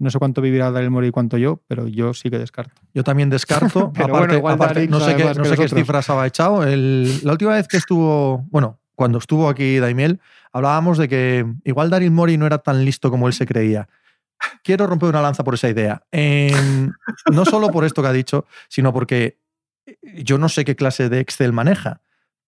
no sé cuánto vivirá Daryl Morey y cuánto yo, pero yo sí que descarto. Yo también descarto. Pero aparte, bueno, igual aparte, no sé qué, no sé cifras había echado. El- la última vez que estuvo, bueno, cuando estuvo aquí Daimiel, hablábamos de que igual Daryl Mori no era tan listo como él se creía. Quiero romper una lanza por esa idea. Em, no solo por esto que ha dicho, sino porque yo no sé qué clase de Excel maneja.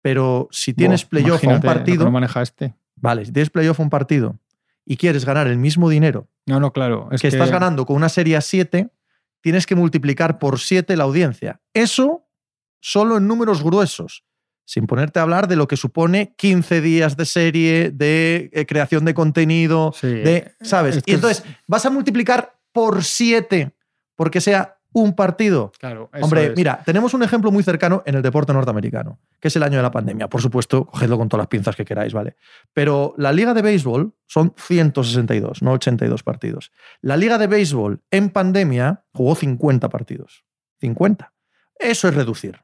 Pero si tienes playoff a un partido, no maneja este. vale, si tienes playoff a un partido y quieres ganar el mismo dinero No, no, claro. Es que, estás ganando con una serie a 7, tienes que multiplicar por 7 la audiencia. Eso solo en números gruesos, sin ponerte a hablar de lo que supone 15 días de serie, de eh, creación de contenido, Sí. de, ¿sabes? Es que y entonces vas a multiplicar por 7 porque sea un partido. Claro, eso Hombre, es. mira, tenemos un ejemplo muy cercano en el deporte norteamericano, que es el año de la pandemia. Por supuesto, cogedlo con todas las pinzas que queráis, ¿vale? Pero la liga de béisbol son 162, no 82 partidos. La liga de béisbol en pandemia jugó 50 partidos. 50. Eso es reducir.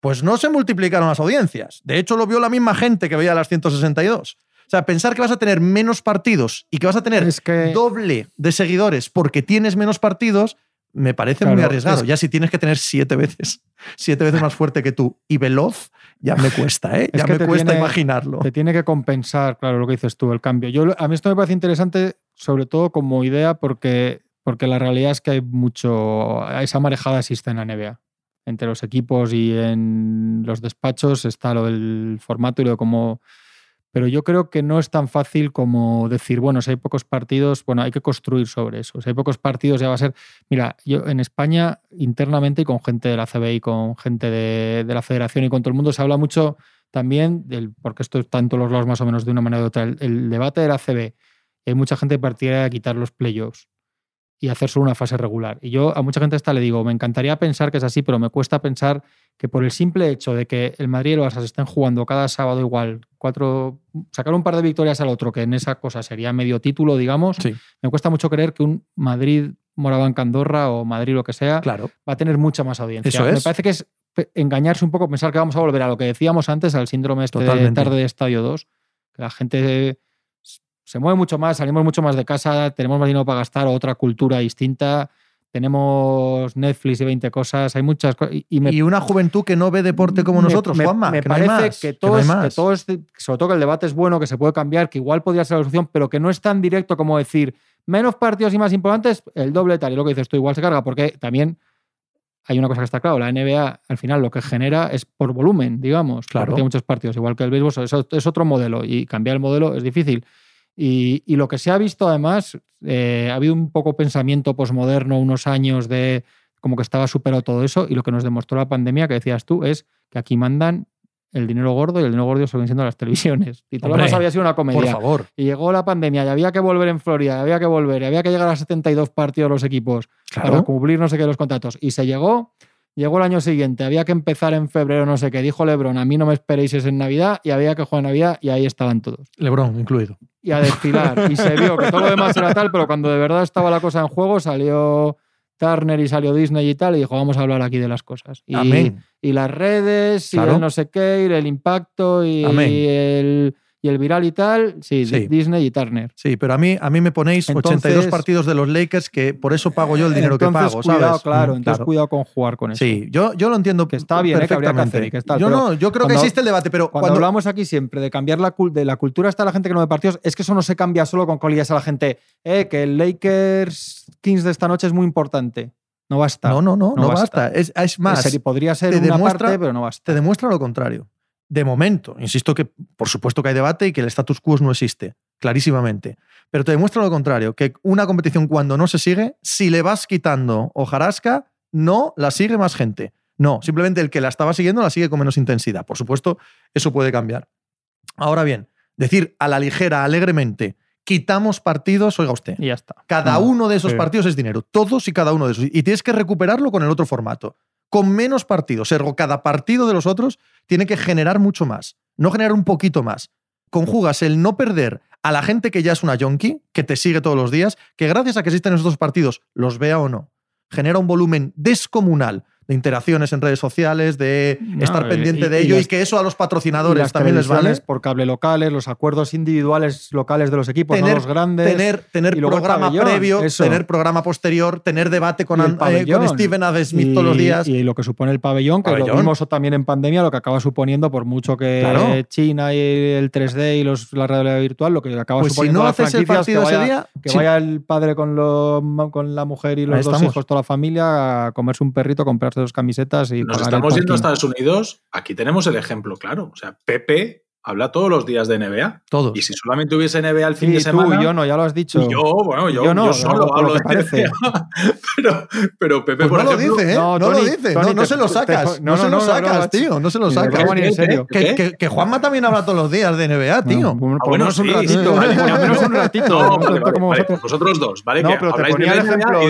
Pues no se multiplicaron las audiencias. De hecho, lo vio la misma gente que veía las 162. O sea, pensar que vas a tener menos partidos y que vas a tener Es que doble de seguidores porque tienes menos partidos, me parece muy arriesgado. es- Ya si tienes que tener siete veces, siete veces más fuerte que tú y veloz, ya me cuesta, ¿eh? Es Ya me cuesta tiene- imaginarlo. te tiene que compensar, claro, lo que dices tú, el cambio. Yo, a mí esto me parece interesante, sobre todo como idea, porque porque la realidad es que hay mucho. Esa marejada existe en la NBA. Entre los equipos y en los despachos está lo del formato y lo de cómo. Pero yo creo que no es tan fácil como decir, bueno, si hay pocos partidos, bueno, hay que construir sobre eso. Si hay pocos partidos ya va a ser. Mira, yo en España, internamente y con gente de la CB y con gente de, la Federación y con todo el mundo, se habla mucho también, del, porque esto está en todos los lados más o menos de una manera u otra, el, el debate de la CB. Hay mucha gente partidaria de quitar los playoffs y hacer solo una fase regular. Y yo a mucha gente esta le digo, me encantaría pensar que es así, pero me cuesta pensar que por el simple hecho de que el Madrid y el Barça se estén jugando cada sábado igual, cuatro, sacar un par de victorias al otro, que en esa cosa sería medio título, digamos, Sí. me cuesta mucho creer que un Madrid Morabanca Andorra o Madrid lo que sea Claro. va a tener mucha más audiencia. Eso Me parece que es engañarse un poco, pensar que vamos a volver a lo que decíamos antes, al síndrome este de tarde de Estadio 2, que la gente se mueve mucho más, salimos mucho más de casa, tenemos más dinero para gastar, otra cultura distinta, tenemos Netflix y 20 cosas, hay muchas cosas. Y, y me, Y una juventud que no ve deporte como me- nosotros, me, Juanma. Me que no hay parece más, que, no todo hay es- más. que todo es, sobre todo que el debate es bueno, que se puede cambiar, que igual podría ser la solución, pero que no es tan directo como decir menos partidos y más importantes, el doble tal. Y lo que dices tú, igual se carga, porque también hay una cosa que está claro, la NBA al final lo que genera es por volumen, digamos. Claro. Tiene muchos partidos, igual que el béisbol, eso es otro modelo y cambiar el modelo es difícil. Y, y lo que se ha visto además, eh, ha habido un poco pensamiento posmoderno, unos años de como que estaba superado todo eso y lo que nos demostró la pandemia que decías tú es que aquí mandan el dinero gordo y el dinero gordo siguen siendo las televisiones. Y todo lo demás había sido una comedia. Por favor. Y llegó la pandemia y había que volver en Florida, y había que volver, y había que llegar a 72 partidos los equipos para Claro. cumplir no sé qué los contratos. Y se llegó, llegó el año siguiente, había que empezar en febrero, no sé qué. Dijo Lebron, a mí no me esperéis es en Navidad, y había que jugar en Navidad, y ahí estaban todos. Lebrón incluido. Y a desfilar. y se vio que todo lo demás era tal, pero cuando de verdad estaba la cosa en juego, salió Turner y salió Disney y tal, y dijo, vamos a hablar aquí de las cosas. Y, Amén. y las redes, y el no sé qué, y el impacto, y Amén. el, y el viral y tal, sí, Sí. Disney y Turner. Sí, pero a mí, a mí me ponéis Entonces- 82 partidos de los Lakers que por eso pago yo el dinero que pago, cuidado, ¿sabes? claro, Mm, entonces claro. cuidado con jugar con eso. Sí, yo, yo lo entiendo Que está bien, ¿eh? que que perfectamente. está, yo no, yo creo que existe el debate, pero Cuando, cuando, hablamos aquí siempre de cambiar la, de la cultura hasta la gente que no ve partidos, es que eso no se cambia solo con colillas a la gente. Eh, que el Lakers Kings de esta noche es muy importante. No basta. no, no, no, no, no basta. basta. Es, es más, podría ser te una demuestra- parte, pero no basta. te demuestra lo contrario. De momento, insisto que por supuesto que hay debate y que el status quo no existe, clarísimamente. Pero te demuestra lo contrario, que una competición cuando no se sigue, si le vas quitando hojarasca, no la sigue más gente. No, simplemente el que la estaba siguiendo la sigue con menos intensidad. Por supuesto, eso puede cambiar. Ahora bien, decir a la ligera, alegremente, quitamos partidos, oiga usted, Y ya está. cada No, uno de esos sí. partidos es dinero, todos y cada uno de esos. Y tienes que recuperarlo con el otro formato, con menos partidos. Ergo, cada partido de los otros tiene que generar mucho más, no generar un poquito más. Conjugas el no perder a la gente que ya es una yonki, que te sigue todos los días, que gracias a que existen esos dos partidos, los vea o no, genera un volumen descomunal de interacciones en redes sociales, de No, estar y- pendiente y- de ello y, las- que eso a los patrocinadores las también les vale. por cable locales, los acuerdos individuales locales de los equipos, no Tener- los grandes. tener, tener programa pabellón, previo, eso. tener programa posterior, tener debate con, eh, con Steven A. Smith y, todos los días. y lo que supone el pabellón, que Pabellón. lo vimos también en pandemia, lo que acaba suponiendo, por mucho que Claro. China y el 3D y los, la realidad virtual, lo que acaba pues si suponiendo no las haces el franquicias, partido que ese vaya, día, que si- vaya el padre con, lo- con la mujer y Ahí los dos estamos. hijos, toda la familia, a comerse un perrito, comprarse dos camisetas y Nos estamos yendo a. Estados Unidos, aquí tenemos el ejemplo claro. O sea, Pepe habla todos los días de NBA. todos. Y si solamente hubiese NBA el fin Sí, de semana. tú, yo no, ya lo has dicho. y yo, bueno, yo, Yo no, yo solo no, hablo lo de parece. NBA. pero, pero Pepe, Pues por no lo ejemplo. dice, ¿eh? No, No, lo dice. Tony, no, no te- se lo sacas. te- no, no, se lo sacas, no, tío. No se lo sacas. en serio. Que, que- que Juanma también habla todos los días de NBA, tío. Por, Ah, lo bueno, menos un sí, ratito, sí, ¿vale? vale, Por lo menos un ratito. Vale, vale, vosotros. dos, ¿vale? No, pero te ponía el ejemplo,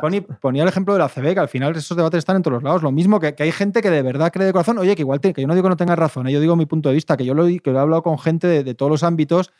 Tony, ponía el ejemplo de la CB, que al final esos debates están en todos los lados. Lo mismo que, que hay gente que de verdad cree de corazón, oye, que igual que yo no digo que no tenga razón, ¿eh? yo digo mi punto de vista, que yo lo, que lo he hablado con gente de, de todos los ámbitos,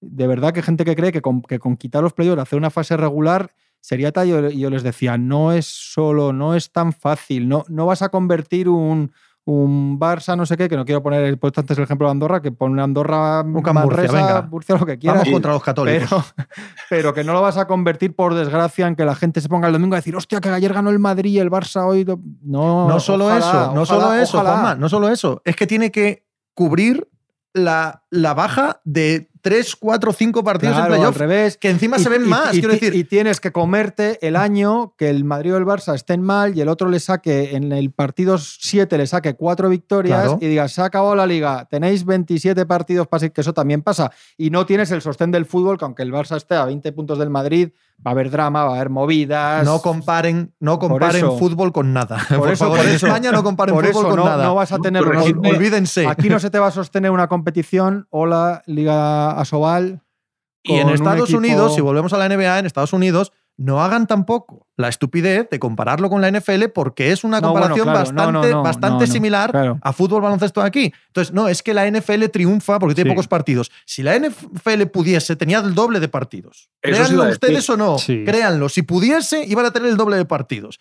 de verdad que gente que cree que con, que con quitar los playoffs, hacer una fase regular, sería tal, y yo, yo les decía, no es solo, no es tan fácil, no, no vas a convertir un, un Barça, no sé qué, que no quiero poner, he puesto antes el ejemplo de Andorra, que pone Andorra, Murcia, Manresa, venga. Murcia, lo que quieras. Vamos contra los católicos. Pero, pero que no lo vas a convertir, por desgracia, en que la gente se ponga el domingo a decir, hostia, que ayer ganó el Madrid y el Barça hoy. No, no solo ojalá, eso, no ojalá, solo eso, ojalá. Juanma, no solo eso. Es que tiene que cubrir la, la baja de 3, 4, 5 partidos Claro, en al playoff. revés. Que encima Y- se ven y- más, y- quiero decir. Y tienes que comerte el año que el Madrid o el Barça estén mal y el otro le saque en el partido 7 le saque cuatro victorias Claro. y digas, se ha acabado la liga, tenéis 27 partidos para seguir", que eso también pasa. Y no tienes el sostén del fútbol, que aunque el Barça esté a 20 puntos del Madrid, va a haber drama, va a haber movidas. No comparen, no comparen eso- fútbol con nada. Por, eso- favor, por en eso- España no comparen Por fútbol eso con no, nada. no vas a tener... No- Olvídense. aquí no se te va a sostener una competición o la Liga Asobal. Y en Estados equipo- Unidos, si volvemos a la NBA, en Estados Unidos, no hagan tampoco la estupidez de compararlo con la NFL porque es una No, bueno, comparación claro, bastante, no, no, bastante no, no, similar claro. a fútbol baloncesto de aquí. Entonces, no, es que la NFL triunfa porque tiene Sí. pocos partidos. Si la NFL pudiese, tenía el doble de partidos. Eso Créanlo ustedes o no, Sí. créanlo. Si pudiese, iban a tener el doble de partidos.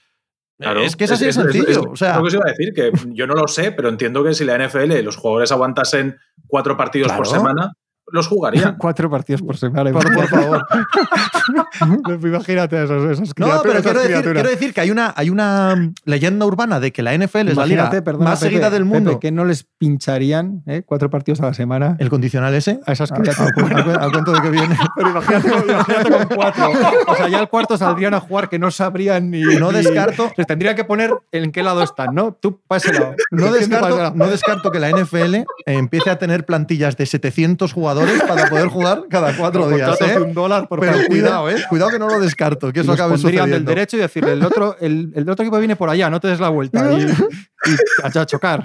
Claro, es que es así de sencillo. o sea, lo que os iba a decir, que yo no lo sé, pero entiendo que si la NFL los jugadores aguantasen cuatro partidos por semana, los jugarían. Cuatro partidos por semana. por, por favor. Imagínate a esos, esas criaturas. No, pero quiero decir, quiero decir que hay una, hay una leyenda urbana de que la NFL es la liga Imagínate, perdona, más Pepe, seguida del mundo. Pepe, que no les pincharían eh, cuatro partidos a la semana El condicional ese. a esas ¿A, criaturas. a cu- a cu- a cuento de que viene? Pero imagínate, imagínate con cuatro. O sea, ya el cuarto saldrían a jugar que no sabrían ni. No ni- descarto- Les tendrían que poner en qué lado están, ¿no? Tú páselo. No descarto, no descarto que la NFL eh, empiece a tener plantillas de 700 jugadores para poder jugar cada cuatro días. ¿eh? un dólar por Pero cuidado, ¿eh? Cuidado que no lo descarto, que eso acabe pondrían del sucediendo. derecho y decirle, el otro, el, el otro equipo viene por allá, no te des la vuelta. Y, y a, chocar.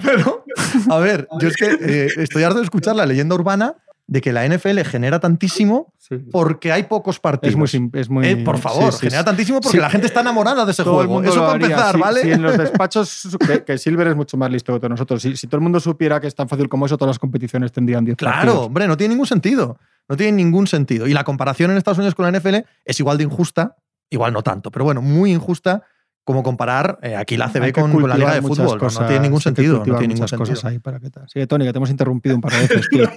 A ver, yo es que eh, estoy harto de escuchar la leyenda urbana de que la NFL genera tantísimo porque hay pocos partidos. Es muy, es muy Eh, por favor, sí, sí, genera tantísimo porque la gente está enamorada de ese todo el juego. mundo Eso para haría. empezar, ¿vale? Si en los despachos, que, que Silver es mucho más listo que nosotros, si, si todo el mundo supiera que es tan fácil como eso, todas las competiciones tendrían 10 Claro, partidos. hombre, no tiene ningún sentido. No tiene ningún sentido. Y la comparación en Estados Unidos con la NFL es igual de injusta, igual no tanto, pero bueno, muy injusta como comparar eh, aquí la CB con, con la Liga de Fútbol. No, tiene ningún sentido. No tiene ningún muchas sentido. cosas ahí para que tal. Sigue, Tony, que te hemos interrumpido un par de veces, tío.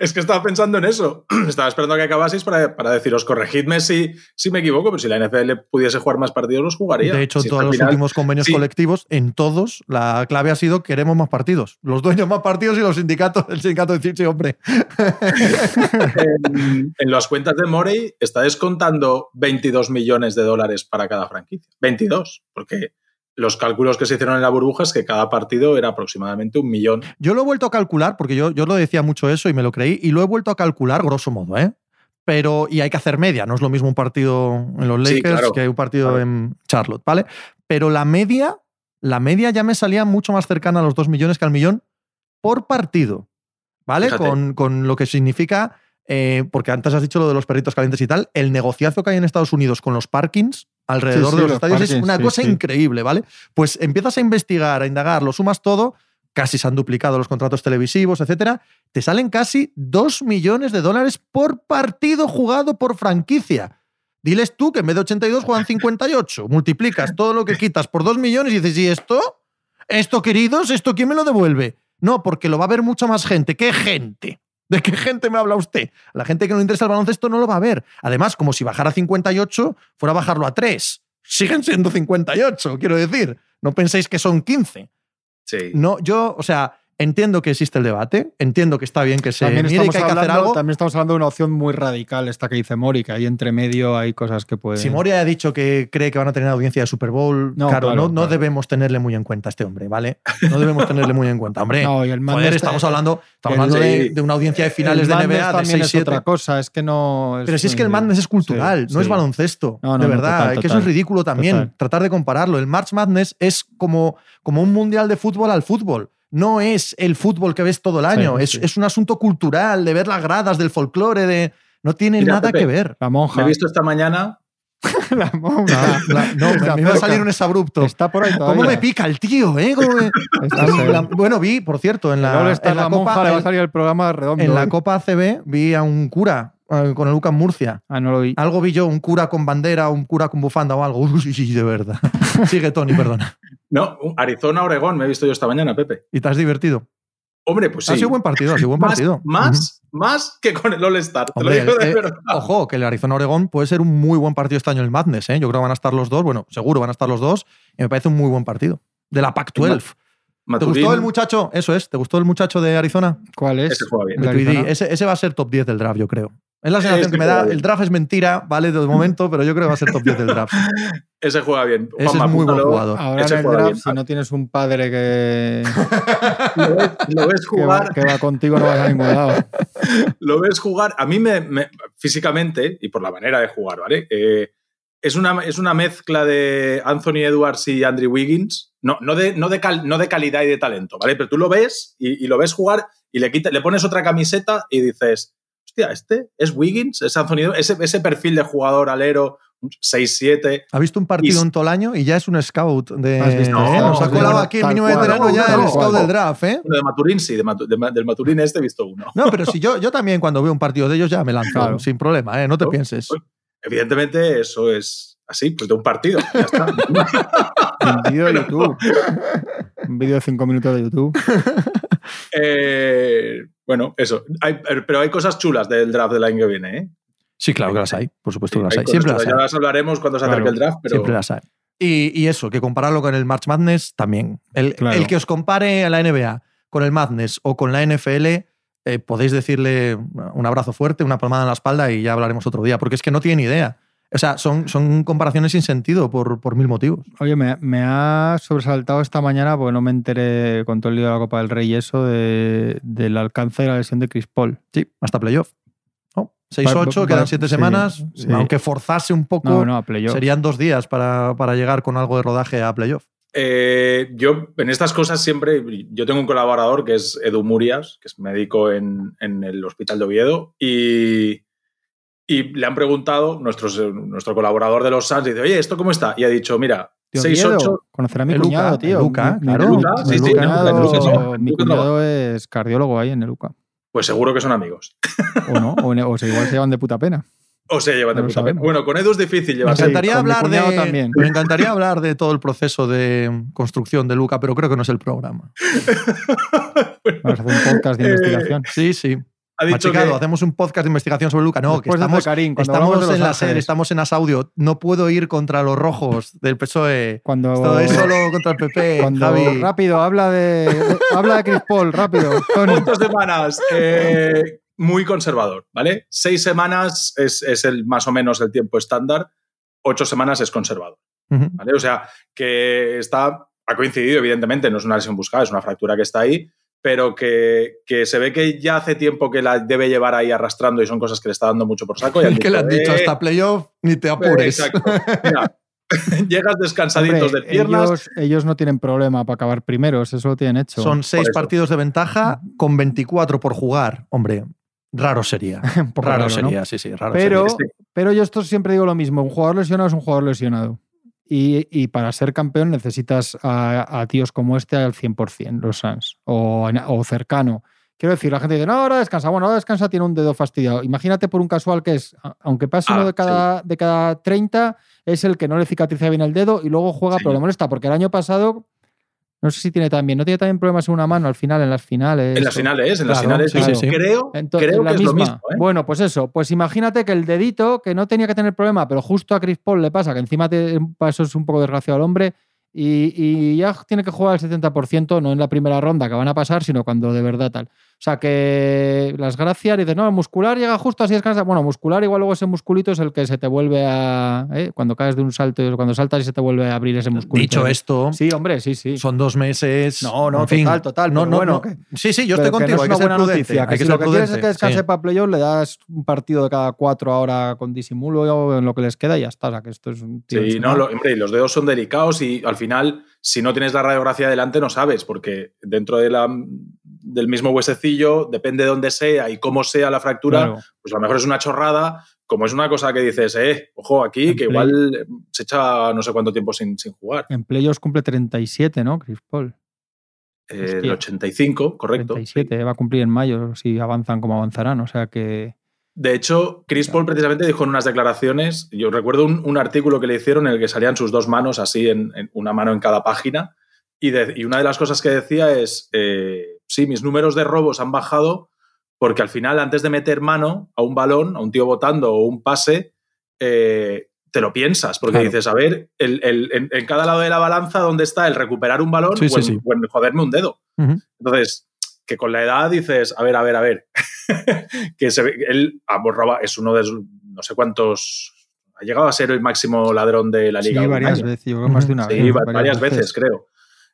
es que estaba pensando en eso. Estaba esperando a que acabaseis para, para deciros, corregidme si, si me equivoco, pero si la NFL pudiese jugar más partidos, los jugaría. De hecho, Si todos los final- últimos convenios sí. colectivos, en todos, la clave ha sido queremos más partidos. Los dueños más partidos y los sindicatos, el sindicato decir, sí, hombre. en, en las cuentas de Morey está descontando 22 millones de dólares para cada franquicia. 22, porque los cálculos que se hicieron en la burbuja es que cada partido era aproximadamente un millón. Yo lo he vuelto a calcular, porque yo, yo lo decía mucho eso y me lo creí, y lo he vuelto a calcular grosso modo, ¿eh? Pero, y hay que hacer media, no es lo mismo un partido en los Sí, Lakers claro, que un partido claro. en Charlotte, ¿vale? Pero la media, la media ya me salía mucho más cercana a los dos millones que al millón por partido, ¿vale? Con, con lo que significa, eh, porque antes has dicho lo de los perritos calientes y tal, el negociazo que hay en Estados Unidos con los parkings alrededor Sí, sí, de los, los estadios es una sí, cosa increíble, ¿vale? Pues empiezas a investigar, a indagar, lo sumas todo, casi se han duplicado los contratos televisivos, etcétera, te salen casi 2 millones de dólares por partido jugado por franquicia. Diles tú que en vez de 82 juegan 58. Multiplicas todo lo que quitas por 2 millones y dices, ¿y esto? ¿Esto, queridos? ¿Esto quién me lo devuelve? No, porque lo va a ver mucha más gente. ¿Qué gente? ¿De qué gente me habla usted? La gente que no le interesa el baloncesto no lo va a ver. Además, como si bajara a 58, fuera a bajarlo a 3. Siguen siendo 58, quiero decir. No penséis que son 15. Sí. No, yo, o sea, entiendo que existe el debate, entiendo que está bien que se También mire y estamos, que hay que hacer hablando, algo. también estamos hablando de una opción muy radical, esta que dice Mori, que ahí entre medio hay cosas que pueden. Si Moria ha dicho que cree que van a tener audiencia de Super Bowl, No, claro, claro, no, debemos tenerle muy en cuenta a este hombre, ¿vale? No debemos tenerle muy en cuenta. Hombre, No, y el joder, Madness estamos ta- hablando, estamos hablando de, de una audiencia de finales de NBA de también 6 es 7 otra cosa, es que no. Pero si es que el Madness es cultural, sí, no es baloncesto. No, de verdad, total, que eso es ridículo también, Total. tratar de compararlo. El March Madness es como, como un mundial de fútbol al fútbol. No es el fútbol que ves todo el año, Sí, es, sí. es un asunto cultural, de ver las gradas, del folclore, de... No tiene Mira, nada Pepe, que ver. La Me monja. he visto esta mañana. la monja. La- la- no, me, me iba a salir un exabrupto. Está por ahí todavía. ¿Cómo me pica el tío, eh? ¿Cómo me- La- el- bueno, vi, por cierto, en el la, en la la monja Copa, le va a salir el programa redondo. en la. Copa ACB vi a un cura eh, con el Lucas Murcia. Ah, no lo vi. Algo vi yo, un cura con bandera, un cura con bufanda o algo. Uy, sí, sí, de verdad. Sigue, Tony, perdona. No, Arizona, Oregón, me he visto yo esta mañana, Pepe. ¿Y te has divertido? Hombre, pues sí. Ha sido buen partido, ha sido buen más, partido. más, más que con el All-Star. Te Hombre, lo digo de eh, verdad. ojo, que el Arizona-Oregón puede ser un muy buen partido este año en el Madness. ¿eh? Yo creo que van a estar los dos, bueno, seguro van a estar los dos, y me parece un muy buen partido. De la Pac-12. ¿Te gustó el muchacho? Eso es, ¿te gustó el muchacho de Arizona? ¿Cuál es? Ese juega bien. Ese, ese va a ser top 10 del draft, yo creo. Es la sensación Ese que me da. El draft es mentira, ¿vale? De momento, pero yo creo que va a ser top 10 del draft. Ese juega bien. Ese es muy buen jugador. Ahora Ese en el draft, bien. si no tienes un padre que, Lo ves, lo ves que, va, jugar, que va contigo, no vas a ningún lado. lo ves jugar. A mí me, me- físicamente y por la manera de jugar, ¿vale? Eh, es, una, es una mezcla de Anthony Edwards y Andrew Wiggins. No, no, de, no, de cal- no de calidad y de talento, ¿vale? Pero tú lo ves y, y lo ves jugar y le, quita, le pones otra camiseta y dices, hostia, este es Wiggins, es Anthony Edwards, ese, ese perfil de jugador alero, un 6-7. Ha visto un partido Y- en todo el año y ya es un scout de. Has visto, ¿eh? no, Nos ha no, colado no, aquí el mínimo cual, veterano ya tal el scout del draft, ¿eh? De Maturín sí, de Matu- de Ma- del Maturín este he visto uno. No, pero si yo, yo también cuando veo un partido de ellos ya me lanzo, Claro. sin problema, ¿eh? No te pienses. Evidentemente eso es así, pues de un partido. Ya está. Un vídeo de YouTube. Un vídeo de cinco minutos de YouTube. Eh, bueno, eso. Hay- pero hay cosas chulas del draft del año que viene, ¿eh? Sí, claro que las hay, por supuesto que las Hay Siempre las hay. Ya las hablaremos cuando se acerque Claro, el draft, pero Siempre las hay. Y, y eso, que compararlo con el March Madness también. El, Claro. el que os compare a la NBA con el Madness o con la NFL, eh, podéis decirle un abrazo fuerte, una palmada en la espalda y ya hablaremos otro día, porque es que no tiene ni idea. O sea, son, son comparaciones sin sentido por, por mil motivos. Oye, me, me ha sobresaltado esta mañana porque no me enteré con todo el lío de la Copa del Rey y eso de- del alcance de la lesión de Chris Paul. Sí, hasta playoff. ¿no? 6-8, Va- va- quedan 7 sí, semanas. sí. Aunque forzase un poco, No, no, a playoff. serían dos días para, para llegar con algo de rodaje a playoff. Eh, yo en estas cosas siempre, yo tengo un colaborador que es Edu Murias, que es médico en, en el Hospital de Oviedo, y, y le han preguntado, nuestros, nuestro colaborador de los Suns, dice, oye, ¿esto cómo está? Y ha dicho, mira, Tío, 6-8, Oviedo, Conocerá a mi cuñado, Luca, tío. Luca, claro. mi- Luca, mi sí, sí, cuñado- el Luca, sí, sí. Mi Luca cuñado es cardiólogo ahí en el Luca. pues seguro que son amigos. O no, o, sea, igual se llevan de puta pena. O se llevan de No puta pena. Bueno, con Edu es difícil Me llevarse. Sí, encantaría, hablar de, también. me encantaría hablar de todo el proceso de construcción de Luca, pero creo que no es el programa. Vamos a hacer un podcast de Eh, investigación. Sí, sí. Ha dicho Machicado, que, hacemos un podcast de investigación sobre Luca. No, que Después de estamos, hablamos estamos en la SER, Ángeles. estamos en Asaudio. No puedo ir contra los rojos del PSOE. Cuando, Esto es solo contra el PP. cuando Javi. rápido, habla de, habla de Chris Paul, rápido. Tony. semanas eh, muy conservador, ¿vale? Seis semanas es, es el, más o menos el tiempo estándar, ocho semanas es conservador. ¿vale? O sea, que está, ha coincidido, evidentemente, no es una lesión buscada, es una fractura que está ahí, pero que, que se ve que ya hace tiempo que la debe llevar ahí arrastrando y son cosas que le está dando mucho por saco. Y han que le han dicho "Eh, hasta playoff, ni te apures. Exacto. Mira, llegas descansaditos Hombre, de piernas. ellos, ellos no tienen problema para acabar primeros, eso lo tienen hecho. Son seis partidos de ventaja con 24 por jugar. Hombre, raro sería. Raro, sería, sí, sí, raro Pero, sería. pero yo esto siempre digo lo mismo, un jugador lesionado es un jugador lesionado. Y, y para ser campeón necesitas a, a tíos como este al 100%, los Suns, o, cercano. Quiero decir, la gente dice, no, ahora descansa. Bueno, ahora descansa, tiene un dedo fastidiado. Imagínate por un casual que es, aunque pase Ah, uno de cada, de cada 30, es el que no le cicatriza bien el dedo y luego juega, Sí. pero le molesta, porque el año pasado, no sé si tiene también, no tiene también problemas en una mano al final, en las finales. En las finales, en las finales, sí, sí, sí. creo, entonces, creo la que es lo mismo. ¿eh? Bueno, pues eso. Pues imagínate que el dedito, que no tenía que tener problema, pero justo a Chris Paul le pasa, que encima te, eso es un poco desgraciado al hombre, y, y ya tiene que jugar al 70%, no en la primera ronda que van a pasar, sino cuando de verdad tal. O sea, que las gracias, dices, no, el muscular llega justo así descansa. Bueno, muscular igual luego ese musculito es el que se te vuelve a... ¿eh? Cuando caes de un salto, cuando saltas y se te vuelve a abrir ese musculito. Dicho esto, Sí, hombre, sí, sí. son dos meses. No, no, en fin. total, total, No, no, bueno, no. que- Sí, sí, yo estoy que contigo. no es una buena prudente. noticia. Que hay que si lo que quieres es que descanse sí. para playoff, le das un partido de cada cuatro ahora con disimulo en lo que les queda y ya está. O sea, que esto es un tío Sí, no, lo- hombre, y los dedos son delicados y al final, si no tienes la radiografía delante, no sabes, porque dentro de la, del mismo huesecillo, depende de dónde sea y cómo sea la fractura, Claro. pues a lo mejor es una chorrada, como es una cosa que dices, eh, ojo aquí, En que play. igual eh, se echa no sé cuánto tiempo sin, sin jugar. En playoffs cumple 37, ¿no? Chris Paul. Eh, el 85, correcto. 37, va a cumplir en mayo si avanzan como avanzarán. O sea que. De hecho, Chris Paul precisamente dijo en unas declaraciones, yo recuerdo un, un artículo que le hicieron en el que salían sus dos manos así, en, en una mano en cada página, y, de- y una de las cosas que decía es, eh, sí, mis números de robos han bajado porque al final, antes de meter mano a un balón, a un tío botando o un pase, eh, te lo piensas, porque Claro. dices, a ver, el- el- en, en cada lado de la balanza, ¿dónde está el recuperar un balón Sí, o, sí, en, sí. o en joderme un dedo? Entonces, que con la edad dices, a ver, a ver, a ver, que se él roba, es uno de esos, no sé cuántos, ha llegado a ser el máximo ladrón de la Sí, liga. algún varias año. veces, yo creo que más de una Sí, vez. va- varias, veces, creo.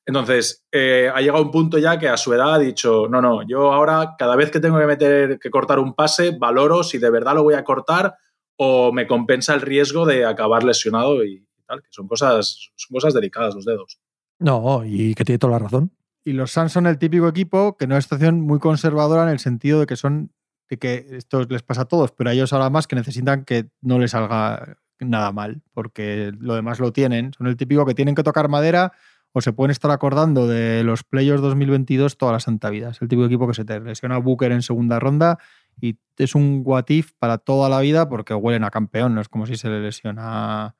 Entonces, eh, ha llegado un punto ya que a su edad ha dicho, no, no, yo ahora cada vez que tengo que meter, que cortar un pase, valoro si de verdad lo voy a cortar o me compensa el riesgo de acabar lesionado y tal, que son cosas, son cosas delicadas los dedos. No, y que tiene toda la razón. Y los Suns son el típico equipo que no es situación muy conservadora en el sentido de que son de que esto les pasa a todos, pero a ellos ahora más que necesitan que no les salga nada mal, porque lo demás lo tienen. Son el típico que tienen que tocar madera o se pueden estar acordando de los playoffs 2022 toda la santa vida. Es el típico de equipo que se te lesiona a Booker en segunda ronda y es un what if para toda la vida porque huelen a campeón. No es como si se le lesiona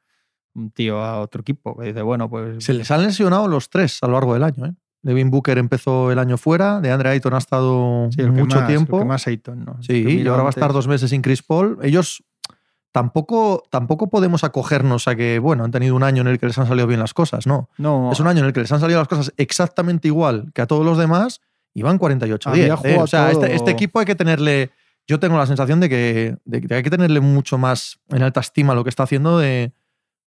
un tío a otro equipo que dice, bueno, pues Se les han lesionado los tres a lo largo del año. ¿eh? Devin Booker empezó el año fuera, de Andre Ayton ha estado sí, mucho más- el tiempo. que más Ayton, Sí, y ahora va a estar dos meses sin Chris Paul. Ellos tampoco, tampoco podemos acogernos a que, bueno, han tenido un año en el que les han salido bien las cosas, no. No, Es un año en el que les han salido las cosas exactamente igual que a todos los demás y van 48-10. Había ¿eh? O sea, este, este equipo hay que tenerle. Yo tengo la sensación de que, de que hay que tenerle mucho más en alta estima lo que está haciendo de,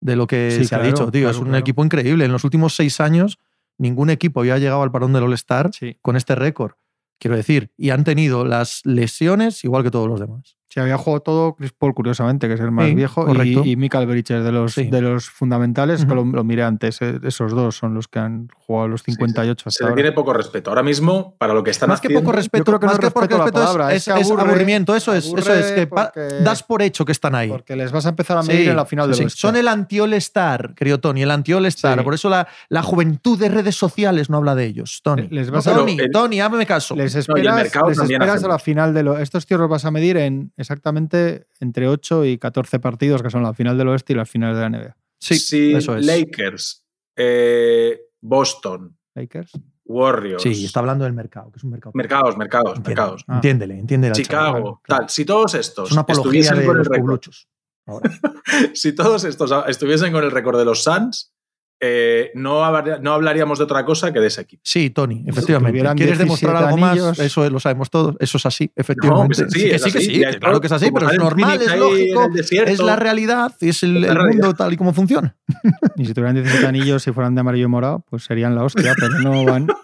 de lo que Sí, se ha dicho, tío. claro, es un claro. equipo increíble. En los últimos seis años, ningún equipo había llegado al parón del All-Star Sí. con este récord. Quiero decir, y han tenido las lesiones igual que todos los demás. Sí, había jugado todo Chris Paul, curiosamente, que es el más Sí, viejo, correcto. y, y Michael Bridges, de los, Sí. de los fundamentales, que Ujú. lo, lo miré antes. eh, Esos dos son los que han jugado los 58 Se hasta le ahora. tiene poco respeto. Ahora mismo, para lo que están más que haciendo... poco respeto, creo que más que poco respeto la es- palabra, es, es que es aburre- aburrimiento. Eso es, eso es que porque- das por hecho que están ahí. Porque les vas a empezar a medir Sí, en la final sí. oeste. Son el anti-All-Star, querido Tony, el anti-All-Star. Sí. Por eso la, la juventud de redes sociales no habla de ellos, Tony. Les No, vas a- Tony, el- Tony, caso. Les esperas, les esperas a la final de lo, Estos tíos los vas a medir en exactamente entre 8 y 14 partidos, que son la final del oeste y las finales de la NBA. sí, eso es. Lakers, eh, Boston, Lakers. Warriors, Sí, está hablando del mercado, que es un mercado. mercados, mercados, Entiende, mercados. Ah. Entiéndele, entiéndele. chaval, Chicago, claro. tal. Si todos estos Es una apología estuviesen de con el récord, si todos estos estuviesen con el récord de los Suns, eh, no, no hablaríamos de otra cosa que de ese equipo. Sí, Tony, efectivamente. ¿Quieres demostrar 17 algo anillos- más? Eso lo sabemos todos. Eso es así, efectivamente. pues sí, sí, que es sí, que claro que es así, pero es normal, es lógico. desierto. Es la realidad, es el, realidad. mundo tal y como funciona. Y si tuvieran 17 anillos y fueran de amarillo y morado, pues serían la hostia, pero no van.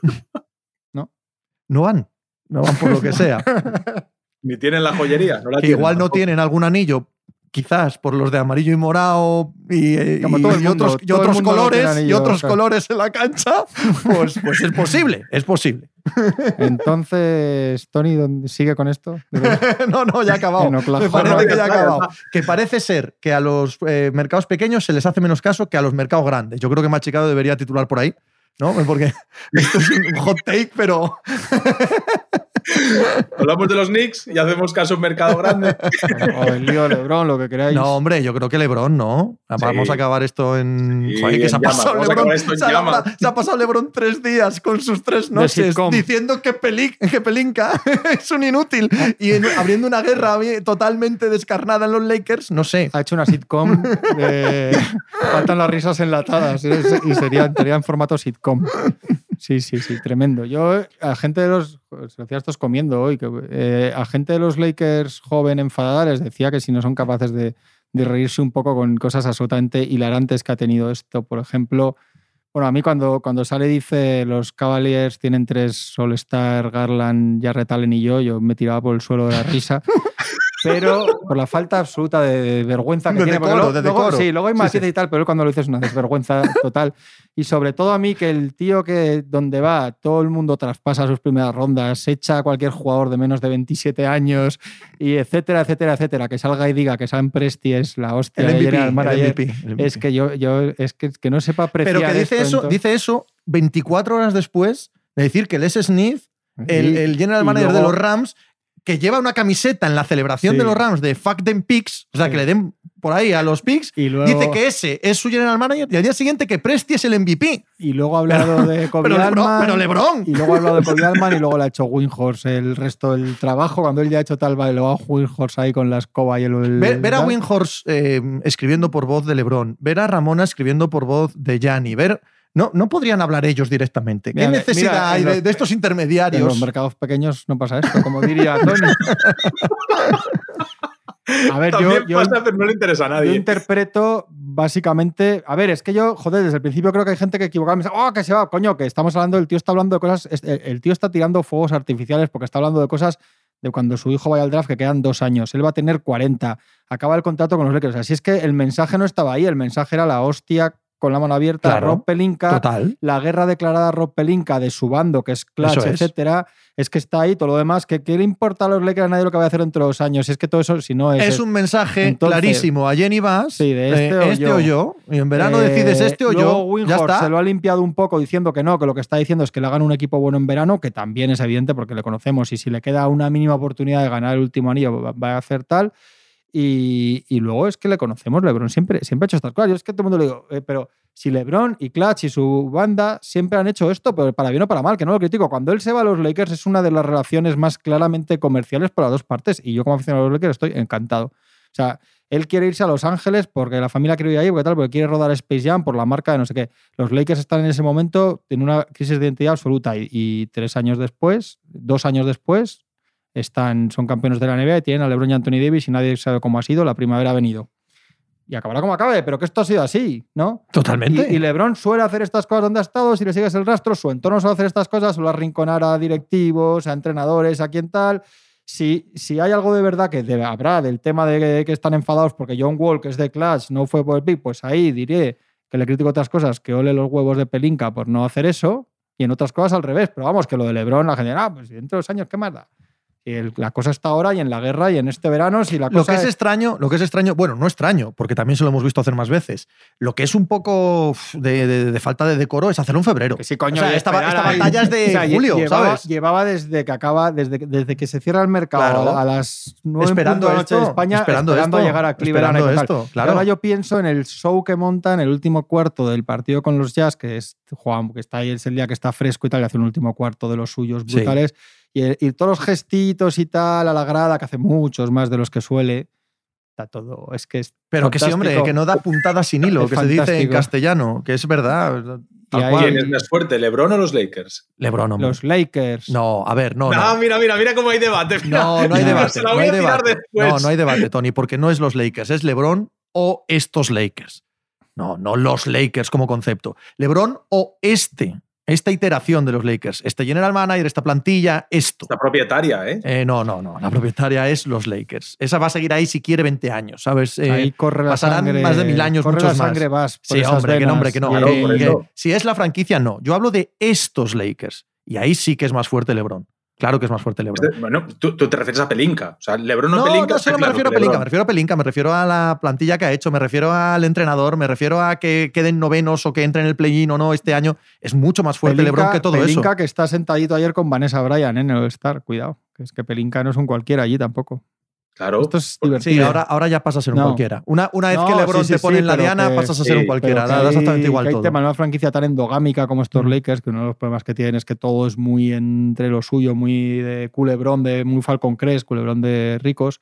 No van. No van por lo que sea. Ni tienen la joyería. No la que tienen igual no tampoco. tienen algún anillo, quizás por los de amarillo y morado y, eh, Como y- todo el y mundo, otros, y todo el otros mundo no tiene colores y otros claro. colores en la cancha, pues, pues es posible, es posible. Entonces, Tony, ¿dónde sigue con esto? No, no, ya ha acabado. Me parece que ya ha acabado. Que parece ser que a los eh, mercados pequeños se les hace menos caso que a los mercados grandes. Yo creo que Machicado debería titular por ahí, ¿no? Porque esto es un hot take, pero Hablamos de los Knicks y hacemos caso en mercado grande. o el lío de Lebron, lo que queráis. no, hombre, yo creo que LeBron, ¿no? Vamos Sí. a acabar esto en. Sí, Joder, que se ha LeBron. esto en se, ha, llamas. se ha pasado LeBron tres días con sus tres noches diciendo que, Peli- que Pelinka es un inútil y en- abriendo una guerra totalmente descarnada en los Lakers, no sé. Ha hecho una sitcom de... Faltan las risas enlatadas ¿eh? y sería, sería en formato sitcom. Sí, sí, sí, tremendo. Yo, a gente de los. Se comiendo hoy, eh, a gente de los Lakers joven enfadada les decía que si no son capaces de, reírse un poco con cosas absolutamente hilarantes que ha tenido esto. Por ejemplo, bueno, a mí cuando, cuando sale dice los Cavaliers tienen tres All-Star, Garland, Jarrett Allen y yo, yo me tiraba por el suelo de la risa. Pero por la falta absoluta de vergüenza que De tiene. decoro, luego- de luego- sí, luego hay Sí, matices sí. y tal, pero él cuando lo dice es una desvergüenza total. Y sobre todo a mí, que el tío que donde va, todo el mundo traspasa sus primeras rondas, echa a cualquier jugador de menos de 27 años, y etcétera, etcétera, etcétera, que salga y diga que Sam Presti es la hostia El de MVP, el manager, MVP, el MVP. Es que yo, yo es que, que no sepa apreciar Pero que dice esto, eso, entonces- dice eso 24 horas después de decir que Les Smith, el, el general manager de luego- los Rams, que lleva una camiseta en la celebración Sí. de los Rams de Fuck them Picks, o sea, Sí. que le den por ahí a los picks, Y luego, dice que ese es su general manager y al día siguiente que Presti es el MVP. y luego ha hablado de Kobe Pero Lebron, Altman, pero Lebron. Y luego ha hablado de Kobe Altman y luego le ha hecho Winhorse el resto del trabajo. Cuando él ya ha hecho tal, vale, luego a Winhorse ahí con la escoba y el. el- Ver, ver a. Winhorse eh, escribiendo por voz de Lebron, ver a Ramona escribiendo por voz de Gianni, ver. No, no podrían hablar ellos directamente. ¿Qué Mira, necesidad mira, hay en de, estos En intermediarios? los mercados pequeños no pasa esto, como diría Tony. A ver, yo, También yo, pasa, pero no le interesa a yo nadie. interpreto básicamente. A ver, es que yo, joder, desde el principio creo que hay gente que equivocada me dice, oh, que se va, coño, que estamos hablando, el tío está hablando de cosas. El el tío está tirando fuegos artificiales porque está hablando de cosas de cuando su hijo vaya al draft que quedan dos años. Él va a tener 40. Acaba el contrato con los Lakers. Así es que el mensaje no estaba ahí, el mensaje era la hostia con la mano abierta, Claro, Rob Pelinka Total. la guerra declarada a Rob Pelinka de su bando, que es Eso es. etcétera, es que está ahí, todo lo demás, que ¿qué le importa a los Lakers a nadie lo que va a hacer entre dos años? Es que todo eso, si no es... Es un mensaje Entonces- clarísimo a Jenny Bass. Sí, de este eh, o este yo. o yo. Y en verano Eh, decides este o luego yo. Ya está. se lo ha limpiado un poco diciendo que no, que lo que está diciendo es que le hagan un equipo bueno en verano, que también es evidente porque le conocemos y si le queda una mínima oportunidad de ganar el último anillo va a hacer tal. Y, y luego es que le conocemos, LeBron siempre, siempre ha hecho estas cosas. Yo es que todo el mundo le digo, eh, pero si LeBron y Clutch y su banda siempre han hecho esto, pero para bien o para mal, que no lo critico. Cuando él se va a los Lakers es una de las relaciones más claramente comerciales por las dos partes y yo como aficionado a los Lakers estoy encantado. O sea, él quiere irse a Los Ángeles porque la familia quiere ir ahí, porque tal, porque quiere rodar Space Jam por la marca de no sé qué. Los Lakers están en ese momento en una crisis de identidad absoluta y, y tres años después, dos años después, están, son campeones de la NBA y tienen a LeBron y Anthony Davis y nadie sabe cómo ha sido, la primavera ha venido. Y acabará como acabe, pero que esto ha sido así, ¿no? Totalmente. Y, y LeBron suele hacer estas cosas donde ha estado, si le sigues el rastro, su entorno suele hacer estas cosas, suele arrinconar a directivos, a entrenadores, a quien tal. Si, si hay algo de verdad que habrá del tema de que, que están enfadados porque John Wall, que es de Clash, no fue por el pick, pues ahí diré que le critico otras cosas, que ole los huevos de Pelinka por no hacer eso, y en otras cosas al revés. Pero vamos, que lo de LeBron, la gente, ah, pues dentro de dos años, ¿qué más da? El- la cosa está ahora y en la guerra y en este verano, si la Lo cosa que es extraño, lo que es extraño, bueno, no extraño, porque también se lo hemos visto hacer más veces. Lo que es un poco de, de- de falta de decoro es hacerlo en febrero. Que sí, coño, O sea, esta, esta batalla es de O sea, julio, llevaba, ¿sabes? Llevaba desde que acaba, desde, desde que se cierra el mercado Claro. a las 9 Esperando de la noche de esto, España, esperando esperando, esto, a llegar a Cleveland. esperando esto, claro. ahora yo pienso en el show que monta en el último cuarto del partido con los Jazz, que es Juan, que está ahí, es el día que está fresco y tal, y hace un último cuarto de los suyos Sí. Y, el- y todos los gestitos y tal a la grada, que hace muchos más de los que suele. Está todo. Es que es. Pero que sí, hombre, que no da puntadas sin hilo, Es que se dice en castellano, que es verdad. Tal Y. ¿Quién es más fuerte, LeBron o los Lakers? Lebron, hombre. Los Lakers. No, a ver, no. Ah, no. mira, mira, mira cómo hay debate. mira. No, no hay debate. No voy hay a tirar debate. después. No, no hay debate, Tony, porque no es los Lakers, es LeBron o estos Lakers. No, no los Lakers como concepto. LeBron o este, esta iteración de los Lakers. Este general manager, esta plantilla, esto. Esta propietaria, ¿eh? Eh, no, no, no. La propietaria es los Lakers. Esa va a seguir ahí si quiere 20 años, ¿sabes? Eh, Ahí corre la pasarán sangre. más de mil años, corre muchos la más. sangre vas por Sí, esas hombre, que no, venas. hombre, que no. Claro, Que si es la franquicia, no. Yo hablo de estos Lakers. Y ahí sí que es más fuerte LeBron. Claro que es más fuerte LeBron. Este- bueno, tú, tú te refieres a Pelinka. O sea, LeBron o No, Pelinka. no solo me refiero a Pelinka, LeBron. me refiero a Pelinka, me refiero a la plantilla que ha hecho, me refiero al entrenador, me refiero a que queden novenos o que entre en el play-in o no este año. Es mucho más fuerte Pelinka- LeBron que todo Pelinka eso. que está sentadito ayer con Vanessa Bryan ¿eh? en el All-Star. Cuidado, que es que Pelinka no es un cualquiera allí tampoco. Claro. Esto es Sí, divertido. ahora, ahora ya pasa a ser un No. cualquiera. Una, una vez No, que LeBron sí, sí, te pone sí, en la diana, que- pasas a ser sí, un cualquiera. Da exactamente igual que hay todo. tema una franquicia tan endogámica como estos. Lakers, que uno de los problemas que tienen es que todo es muy entre lo suyo, muy de culebrón, de muy Falcon Crest, culebrón de ricos.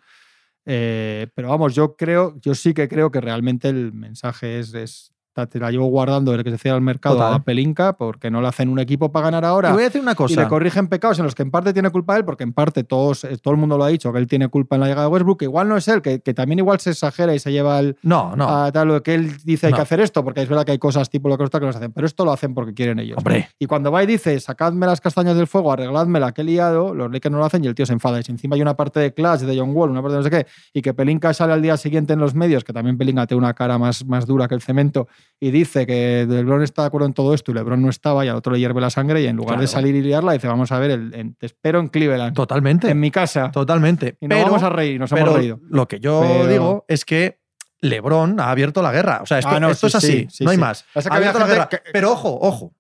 Eh, pero vamos, yo creo, yo sí que creo que realmente el mensaje es, es te la llevo guardando desde que se cierra el mercado Total. a Pelinka, porque no le hacen un equipo para ganar ahora. Y voy a decir una y cosa. le corrigen pecados en los que en parte tiene culpa él, porque en parte todos, eh, todo el mundo lo ha dicho, que él tiene culpa en la llegada de Westbrook, que igual no es él, que, que también igual se exagera y se lleva al, No, no. a tal, lo que él dice hay No. que hacer esto, porque es verdad que hay cosas tipo lo que está que no se hacen, pero esto lo hacen porque quieren ellos. Hombre. Y cuando va y dice, sacadme las castañas del fuego, arregladme la que he liado, los Lakers no lo hacen y el tío se enfada. Y si encima hay una parte de Clash, de John Wall, una parte de no sé qué, y que Pelinka sale al día siguiente en los medios, que también Pelinka tiene una cara más, más dura que el cemento, y dice que LeBron está de acuerdo en todo esto y LeBron no estaba y al otro le hierve la sangre y en lugar de salir y liarla, dice, vamos a ver, el- te espero en Cleveland, Totalmente. en mi casa. Totalmente. Y nos pero, vamos a reír, nos pero hemos reído. lo que yo Pero- digo es que LeBron ha abierto la guerra. O sea, esto, Ah, no, esto sí, es así, sí, sí, no hay sí. más. Pasa que Ha había abierto la gente guerra. que- Pero ojo, ojo.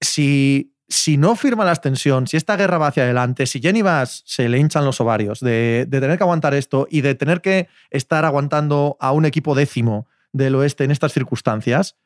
Si si no firma la extensión, si esta guerra va hacia adelante, si Jenny Bass se le hinchan los ovarios de, de tener que aguantar esto y de tener que estar aguantando a un equipo décimo del oeste en estas circunstancias,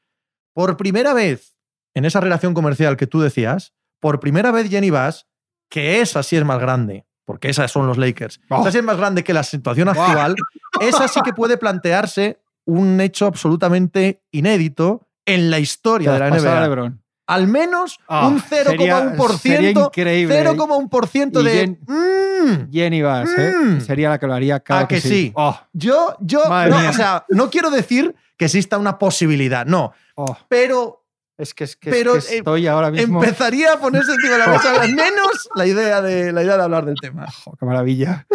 por primera vez en esa relación comercial que tú decías, por primera vez Jenny Bass, que esa sí es más grande, porque esas son los Lakers, Oh. esa sí es más grande que la situación actual, esa sí que puede plantearse un hecho absolutamente inédito en la historia de la NBA. Al menos Ah, un sería- 0,1%. sería increíble. 0,1% Y de. Jen- "Mm". Jenny Bass, ¿eh? Mm. Sería la que lo haría cada Ah, que sí. Oh, Yo, yo, no, o sea, no quiero decir que exista una posibilidad, no, oh. pero Es que, es que, Pero, es que eh, estoy ahora mismo. empezaría a ponerse encima de la mesa al menos la idea de, la idea de hablar del tema. Oh, ¡Qué maravilla!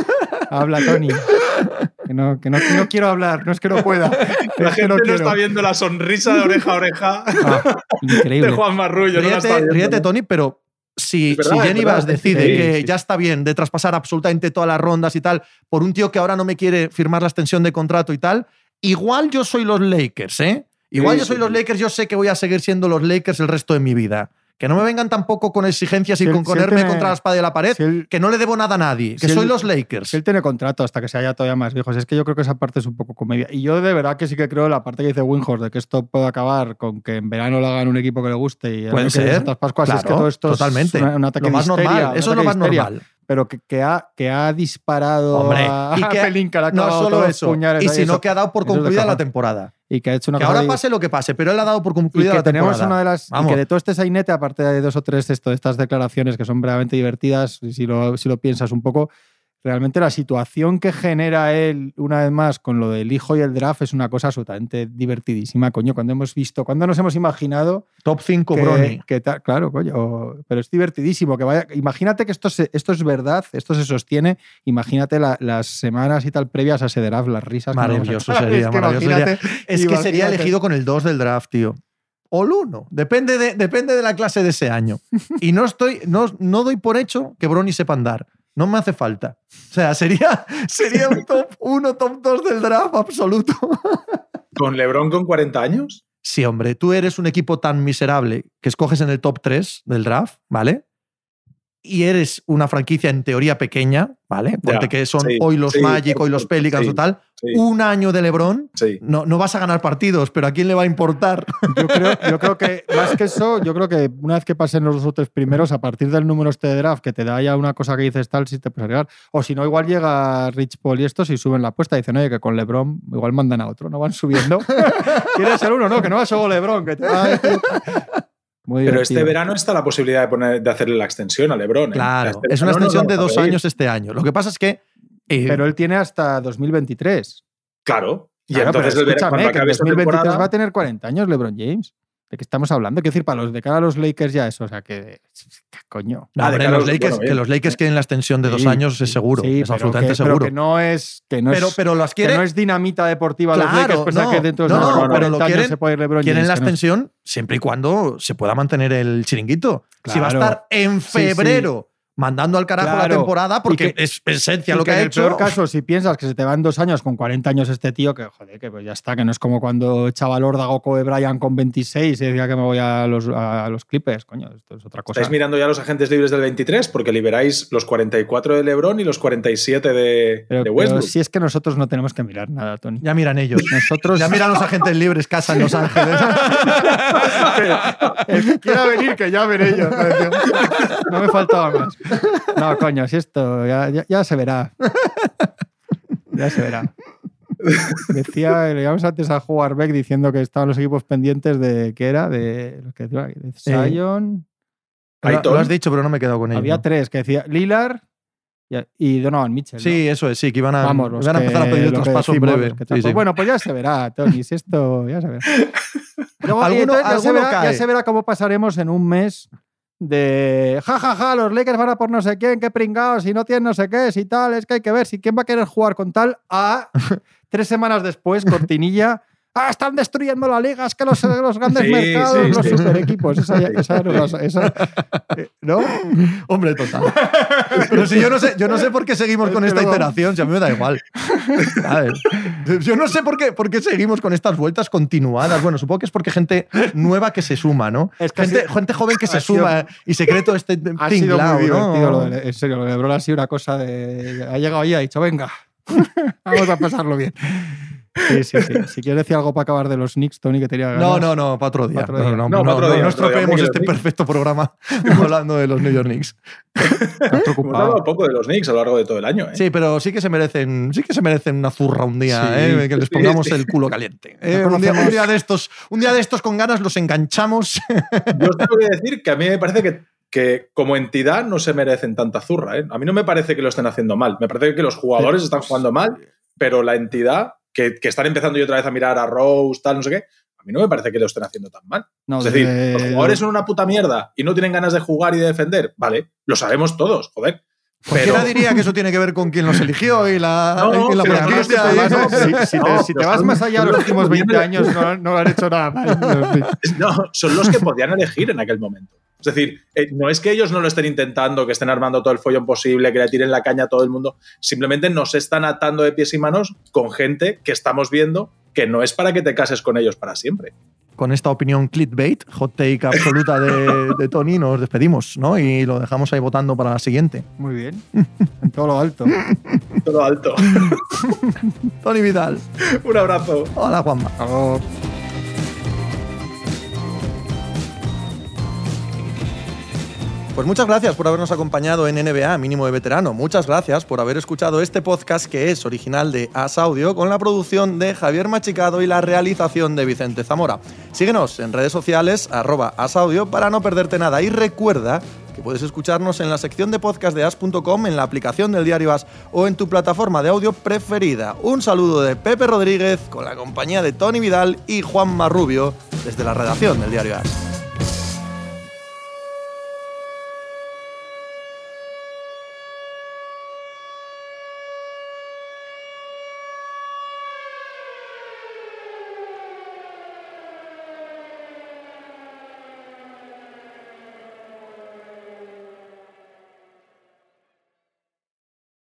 Habla, Tony. Que no, que no, que no quiero hablar, no es que no pueda. La gente no no, está viendo la sonrisa de oreja a oreja Ah, de increíble. Juan Marrullo. no Ríete, viendo, ríete, ¿no? Tony, pero si, verdad, si Jenny verdad. Bass decide Sí, que sí, ya está bien de traspasar absolutamente todas las rondas y tal, por un tío que ahora no me quiere firmar la extensión de contrato y tal, igual yo soy los Lakers, ¿eh? Igual Sí, yo soy los. Lakers, yo sé que voy a seguir siendo los Lakers el resto de mi vida. Que no me vengan tampoco con exigencias y Si con ponerme contra la espada de la pared, Si él, que no le debo nada a nadie, que soy él- los Lakers. si él tiene contrato hasta que se haya todavía más viejos, es que yo creo que esa parte es un poco comedia. Y yo de verdad que sí que creo la parte que dice Winhorst de que esto puede acabar con que en verano lo hagan un equipo que le guste y Puede ser, Pascuas, es que Claro, todo esto totalmente. es un ataque lo más de histeria, normal, eso es lo más normal. Pero que, que ha, que ha disparado Hombre, a, y que- a Pelinka, No solo eso, y sino eso. que ha dado por concluida la temporada. Y que ha hecho una Que cosa ahora pase lo que pase, pero él ha dado por y concluida que la tenemos temporada. una de las y que de todo este sainete aparte de dos o tres esto, de estas declaraciones que son verdaderamente divertidas si lo, si lo piensas un poco realmente la situación que genera él una vez más con lo del hijo y el draft es una cosa absolutamente divertidísima coño cuando hemos visto cuando nos hemos imaginado Top 5 que, Brony. que tal claro coño pero es divertidísimo que vaya imagínate que esto se- esto es verdad esto se sostiene imagínate la- las semanas y tal previas a ese draft las risas Maravilloso sería, Es que maravilloso imagínate- Es que sería elegido con el 2 del draft, tío. O el 1. Depende de, depende de la clase de ese año. Y no estoy, no, no doy por hecho que Brony sepa andar. No me hace falta. O sea, sería, sería un top 1, top 2 del draft absoluto. ¿Con LeBron con 40 años? Sí, hombre, tú eres un equipo tan miserable que escoges en el top 3 del draft, ¿vale? Y eres una franquicia en teoría pequeña, ¿vale? Porque que son sí, hoy los sí, Magic, hoy los Pelicans sí, o tal. Sí, Un año de LeBron, sí. no, no vas a ganar partidos, pero ¿a quién le va a importar? Yo creo, yo creo que más que eso, yo creo que una vez que pasen los dos o tres primeros, a partir del número este de draft, que te da ya una cosa que dices tal, si te puedes arriesgar. O si no, igual llega Rich Paul y estos y suben la apuesta y dicen, oye, que con LeBron igual mandan a otro, no van subiendo. ¿Quieres ser uno? No, que no va solo LeBron. Que te va a decir- Muy Pero este verano está la posibilidad de, poner, de hacerle la extensión a LeBron. ¿eh? Claro, Este es una extensión de dos años este año. Lo que pasa es que. Eh, Pero él tiene hasta 2023. Claro. Y Claro, entonces pero escúchame, que en acabe esta 2023 temporada. va a tener 40 años LeBron James. ¿De qué estamos hablando? Quiero decir, para los de cara a los Lakers ya eso. O sea, que. ¿qué coño? no, Ah, hombre, los los- Lakers, bueno, que los Lakers quieren la extensión de dos Sí, años es seguro. Sí, es absolutamente que, pero seguro. que no es. Que no pero, es pero las que quieren, no es dinamita deportiva los Claro, Lakers, pensar no, que dentro de no, unos no, 40 pero lo quieren- se puede ir LeBron quieren James, la que extensión siempre y cuando se pueda mantener el chiringuito. Si va a estar en Sí, sí. Mandando al carajo la temporada, porque que- es esencia lo que, en ha el hecho. peor caso, si piensas que se te van dos años con 40 años este tío, que joder, que pues ya está, que no es como cuando echaba el órdago Kobe Bryant con 26 y decía que me voy a los, a los Clippers. Coño, esto es otra cosa. ¿Estáis mirando ya los agentes libres del 23? Porque liberáis los 44 de LeBron y los 47 de, Pero, de pero Westbrook. si es que nosotros no tenemos que mirar nada, Tony. Ya miran ellos. Nosotros, Ya miran los agentes libres, casa en Los Ángeles. el que quiera venir, que llamen ellos. No me faltaba más. No, coño, si esto ya, ya- ya se verá. Ya se verá. Decía, leíamos antes a Howard Beck diciendo que estaban los equipos pendientes de, ¿qué era? De, los que decía, de Zion. lo, Ayton. lo has dicho, pero no me he quedado con ello. Había tres, que decía Lillard y, y Donovan Mitchell. ¿no? Sí, eso es, sí, que iban a, Vamos, los iban a que- empezar a pedir el lo que traspaso en decimos, breve. los que Sí, traspa- sí. Bueno, pues ya se verá, Tony, si esto ya se verá. Luego, Alguno- entonces ya, se verá, ya se verá cómo pasaremos en un mes de ja, ja, ja, los Lakers van a por no sé quién, qué pringados, si no tienen no sé qué, si tal, es que hay que ver si quién va a querer jugar con tal a tres semanas después, cortinilla, ah, están destruyendo la liga, es que los, los grandes Sí, mercados, sí, los sí. super equipos. Esa, esa, esa- esa- eh, ¿No? Hombre, total. Pero si yo no sé, yo no sé por qué seguimos con Es esta iteración, si a mí me da igual. ¿Sabes? Yo no sé por qué, por qué seguimos con estas vueltas continuadas. Bueno, supongo que es porque gente nueva que se suma, ¿no? Es que gente, sido- gente joven que se sido- suma y se cree todo este Ha sido muy ¿no? divertido. Lo de, en serio, lo de Lebron ha sido una cosa de. Ha llegado ahí y ha dicho, venga, vamos a pasarlo bien. Sí, sí, sí. Si quieres decir algo para acabar de los Knicks, Tony, que tenía ganas. No, no, no, para otro día. Pa' otro día. No, no, No, no, pa' otro día, no estropeemos este perfecto programa hablando de los New York Knicks. Hemos hablado poco de los Knicks a lo largo de todo el año. ¿eh? Sí, pero sí que se merecen, sí que se merecen una zurra un día, Sí. ¿eh? que les pongamos sí. el culo caliente. ¿eh? Un, día, un conocemos- día de estos, un día de estos con ganas los enganchamos. Yo os tengo que decir que a mí me parece que, que como entidad no se merecen tanta zurra. ¿eh? A mí no me parece que lo estén haciendo mal. Me parece que los jugadores están jugando mal, pero la entidad, que, que están empezando yo otra vez a mirar a Rose, tal, no sé qué, a mí no me parece que lo estén haciendo tan mal. No, es decir, los jugadores son una puta mierda y no tienen ganas de jugar y de defender. Vale, lo sabemos todos, joder. Cualquiera Pero, diría que eso tiene que ver con quién los eligió y la, No, y la pero franquicia. no, y- Además, no, si, si te, no, si te pero vas más allá de los últimos 20 años, no, no han hecho nada mal. no, son los que podían elegir en aquel momento. Es decir, eh, no es que ellos no lo estén intentando, que estén armando todo el follón posible, que le tiren la caña a todo el mundo. Simplemente nos están atando de pies y manos con gente que estamos viendo que no es para que te cases con ellos para siempre. Con esta opinión clickbait, hot take absoluta de, de Tony, nos despedimos, ¿no? Y lo dejamos ahí votando para la siguiente. Muy bien. En todo lo alto. Todo alto. Tony Vidal. Un abrazo. Hola, Juanma. Algo- Pues muchas gracias por habernos acompañado en NBA Mínimo de Veterano. Muchas gracias por haber escuchado este podcast que es original de As Audio con la producción de Javier Machicado y la realización de Vicente Zamora. Síguenos en redes sociales arroba As Audio para no perderte nada y recuerda que puedes escucharnos en la sección de podcast de as.com, en la aplicación del diario As o en tu plataforma de audio preferida. Un saludo de Pepe Rodríguez con la compañía de Tony Vidal y Juan Marrubio desde la redacción del diario As.